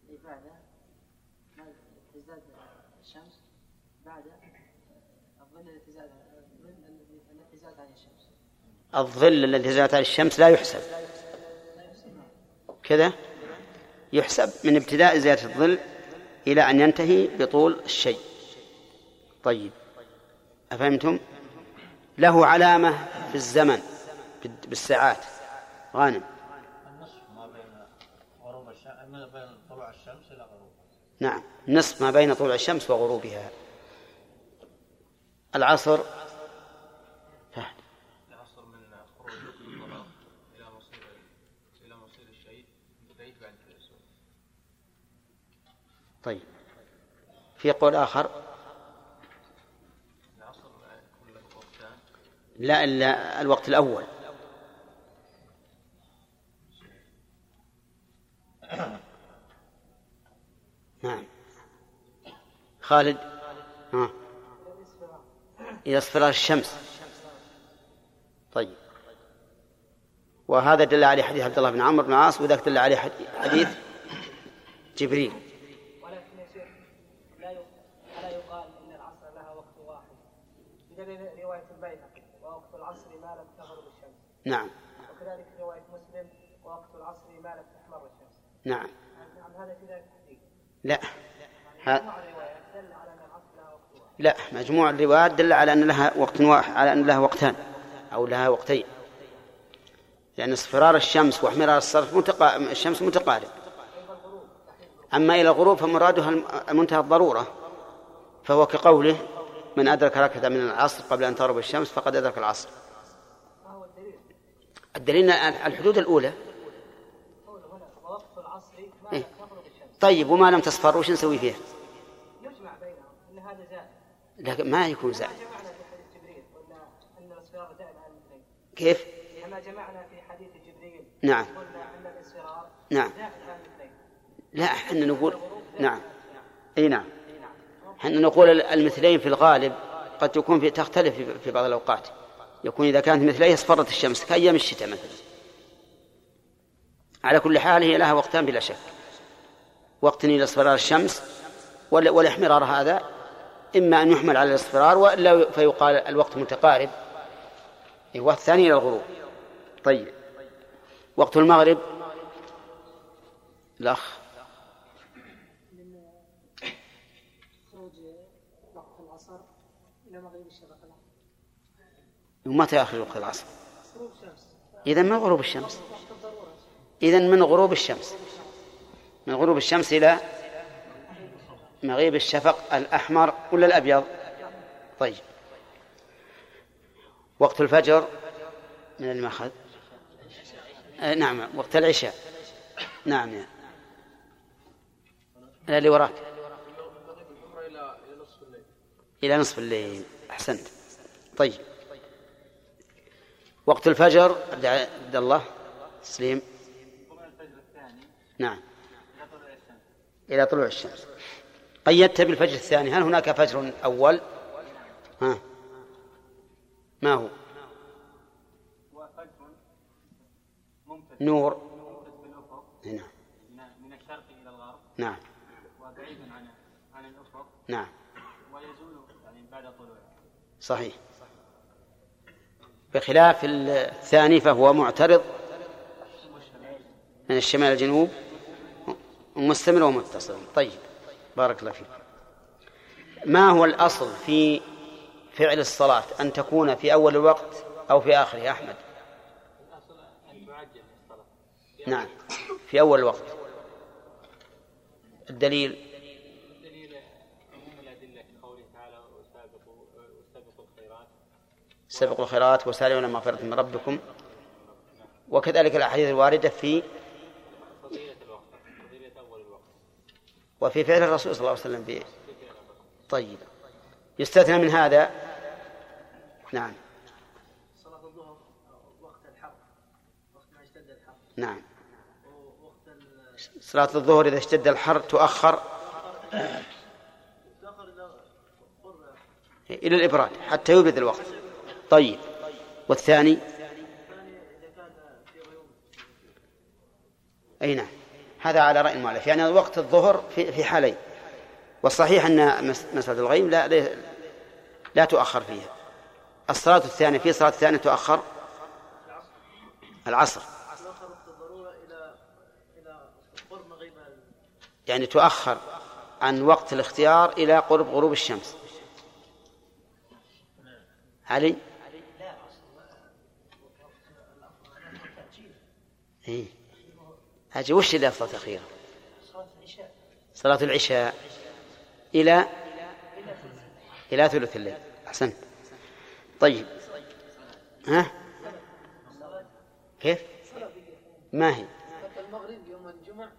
اللي بعده ما تزداد الشمس بعد الظل التي زاد الظل الذي التي زاد عن الشمس الظل الذي زادت عليه الشمس لا يحسب. كذا؟ يحسب من ابتداء زيادة الظل إلى أن ينتهي بطول الشيء. طيب. أفهمتم؟ له علامة في الزمن بال- بالساعات غانم. نعم. نصف ما بين طلوع الشمس وغروبها. العصر فهد العصر من خروج الظلام إلى مصير إلى مصير الشيء بعيد بعد الاسود طيب. في قول آخر؟ لا إلا الوقت الأول. نعم. خالد؟ ها. إذا اصفرار الشمس. طيب. وهذا دل عليه حديث عبد الله بن عمرو بن العاص وذاك دل عليه حديث جبريل ولكن يا شيخ لا يق- لا يقال ان العصر لها وقت واحد بدليل روايه البيهقي ووقت العصر ما لم تغرب الشمس نعم. وكذلك رواية مسلم ووقت العصر ما لم تحمر الشمس. نعم. نعم هذا في ذلك تحديد لا. ها. مع الروايات دل على أن العصر لها وقت واحد. لا مجموع الروايات دل على أن لها وقت واحد على أن لها وقتان أو لها وقتين. لأن اصفرار الشمس واحمرار الصرف متقا... الشمس متقارب. أما إلى الغروب فمرادها منتهى الضرورة. فهو كقوله من أدرك ركعة من العصر قبل أن تغرب الشمس فقد أدرك العصر. الدليل الحدود الأولى. إيه. طيب وما لم تصفر وش نسوي فيها؟ يجمع بينهم ان هذا زائد لكن ما يكون زائد. كيف؟ كما جمعنا في حديث جبريل نعم. قلنا ان الاصفرار نعم. لا إحنا نقول نعم. إي نعم. إحنا نقول المثلين في الغالب قد تكون في تختلف في- بعض الأوقات. يكون إذا كانت مثليه اصفرت الشمس كأيام الشتاء مثلا. على كل حال هي لها وقتان بلا شك. وقت إلى اصفرار الشمس وال- والاحمرار هذا إما أن يحمل على الاصفرار وإلا فيقال الوقت متقارب. والثاني إلى الغروب. طيب. وقت المغرب؟ الأخ من خروج وقت العصر إلى مغيب الشفق الأحمر ومتى وقت العصر. إذا من غروب الشمس؟ إذا من غروب الشمس. من غروب الشمس إلى مغيب الشفق الأحمر ولا الأبيض؟ طيب. وقت الفجر من اللي ما أخذ آه نعم وقت العشاء. نعم يا. لا اللي وراك؟ إلى نصف الليل. أحسنت. طيب. وقت الفجر عبد الله تسليم. نعم. إلى طلوع الشمس. قيدت بالفجر الثاني. هل هناك فجر أول؟ ها. ما هو؟ نور. نعم من الشرق إلى الغرب نعم. وبعيدا عن عن الافق نعم. ويزول يعني بعد طلوعه صحيح. بخلاف الثاني فهو معترض من الشمال الجنوب مستمر ومتصل. طيب بارك الله فيك. ما هو الأصل في فعل الصلاة؟ أن تكون في أول الوقت أو في آخره أحمد. نعم في أول الوقت. الدليل دليل عموم الادله في قوله تعالى وسابقوا واستبقوا الخيرات سبقوا الخيرات وسارعوا مغفرة من ربكم. وكذلك الأحاديث الواردة في وفي فعل الرسول صلى الله عليه وسلم به طيب. يستثنى من هذا. نعم. صلاة الظهر وقت الحر وقت ما يشتد الحر نعم. صلاة الظهر إذا اشتد الحر تؤخر إلى الإبراد حتى يبرد الوقت. طيب. والثاني؟ أي نعم. هذا على رأي المؤلف. يعني وقت الظهر في في حالين. والصحيح أن مس- مسألة الغيم لا لا, تؤخر فيها. الصلاة الثانية في صلاة ثانية تؤخر؟ العصر. يعني تؤخر عن وقت الاختيار إلى قرب غروب الشمس. علي؟ إيه. هاجي وش اللي أفضل تأخيره صلاة العشاء. صلاة العشاء. إلى؟ إلى ثلث الليل. أحسنت طيب. ها؟ كيف؟ ما هي؟ المغرب يوم الجمعة.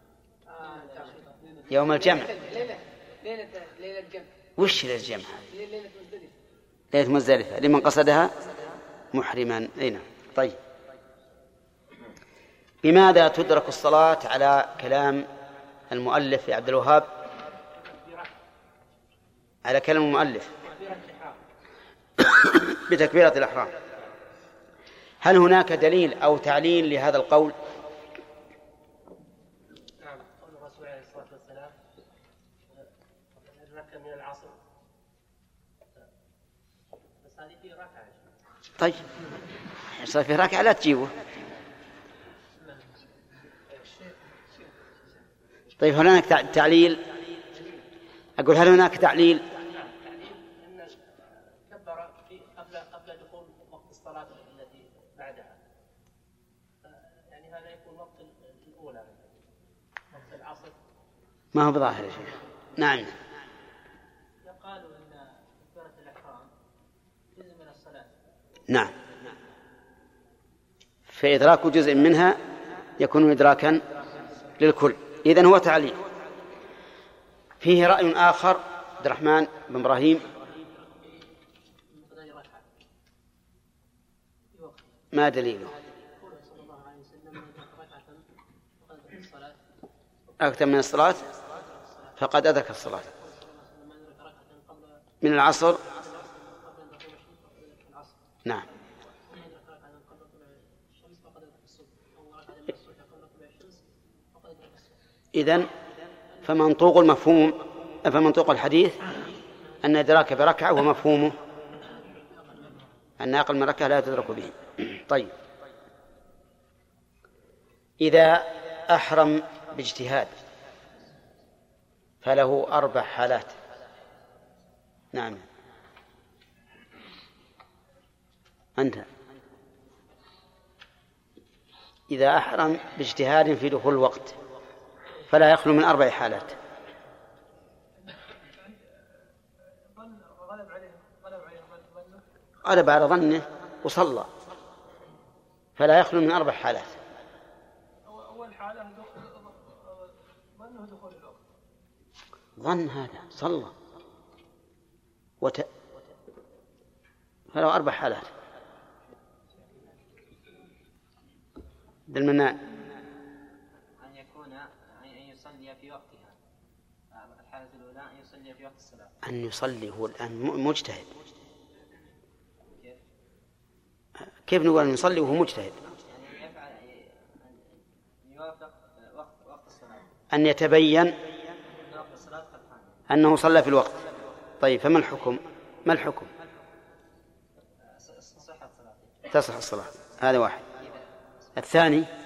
يوم الجمع. ليلة ليلة ليلة الجمع؟ وش للجمع هي ليلة مزدلفة. ليلة مزدلفة. لمن قصدها؟ محرما. أي نعم. طيب. بماذا تدرك الصلاة على كلام المؤلف يا عبد الوهاب؟ على كلام المؤلف. (coughs) بتكبيرة الإحرام. هل هناك دليل أو تعليل لهذا القول؟ نعم قول الرسول عليه الصلاة والسلام من العصر. بس هذه في ركعة طيب صار في ركعة لا تجيبه. طيب هل هناك تع- تعليل؟ أقول هل هناك تعليل؟ ما هو بظاهر يا شيخ. نعم. يقال أن تكبيرة الإحرام جزء من الصلاة نعم. فإدراك جزء منها يكون إدراكا للكل. إذن هو تعليل. فيه رأي آخر عبد الرحمن بن إبراهيم. ما دليله أكثر من الصلاة؟ فقد أدرك الصلاة. من العصر؟ نعم. إذن فمنطوق المفهوم فمنطوق الحديث أن إدراك بركعة ومفهومه أن أقل من ركعة لا تدرك به. طيب. إذا أحرم باجتهاد فله أربع حالات. نعم. أنت. إذا أحرم باجتهاد في دخول الوقت فلا يخلو من أربع حالات. غلب على ظنه وصلى. فلا يخلو من أربع حالات. أول حالة ظنه دخول الوقت ظن هذا صلى. وت... فله أربع حالات. بالمنان. أن يكون أن يصلي في وقتها الحالة الأولى أن أن يصلي هو الآن مجتهد. كيف نقول أن يصلي وهو مجتهد؟ أن يتبين أنه صلى في الوقت. طيب فما الحكم؟ ما الحكم؟ تصح الصلاة. هذا واحد. الثاني؟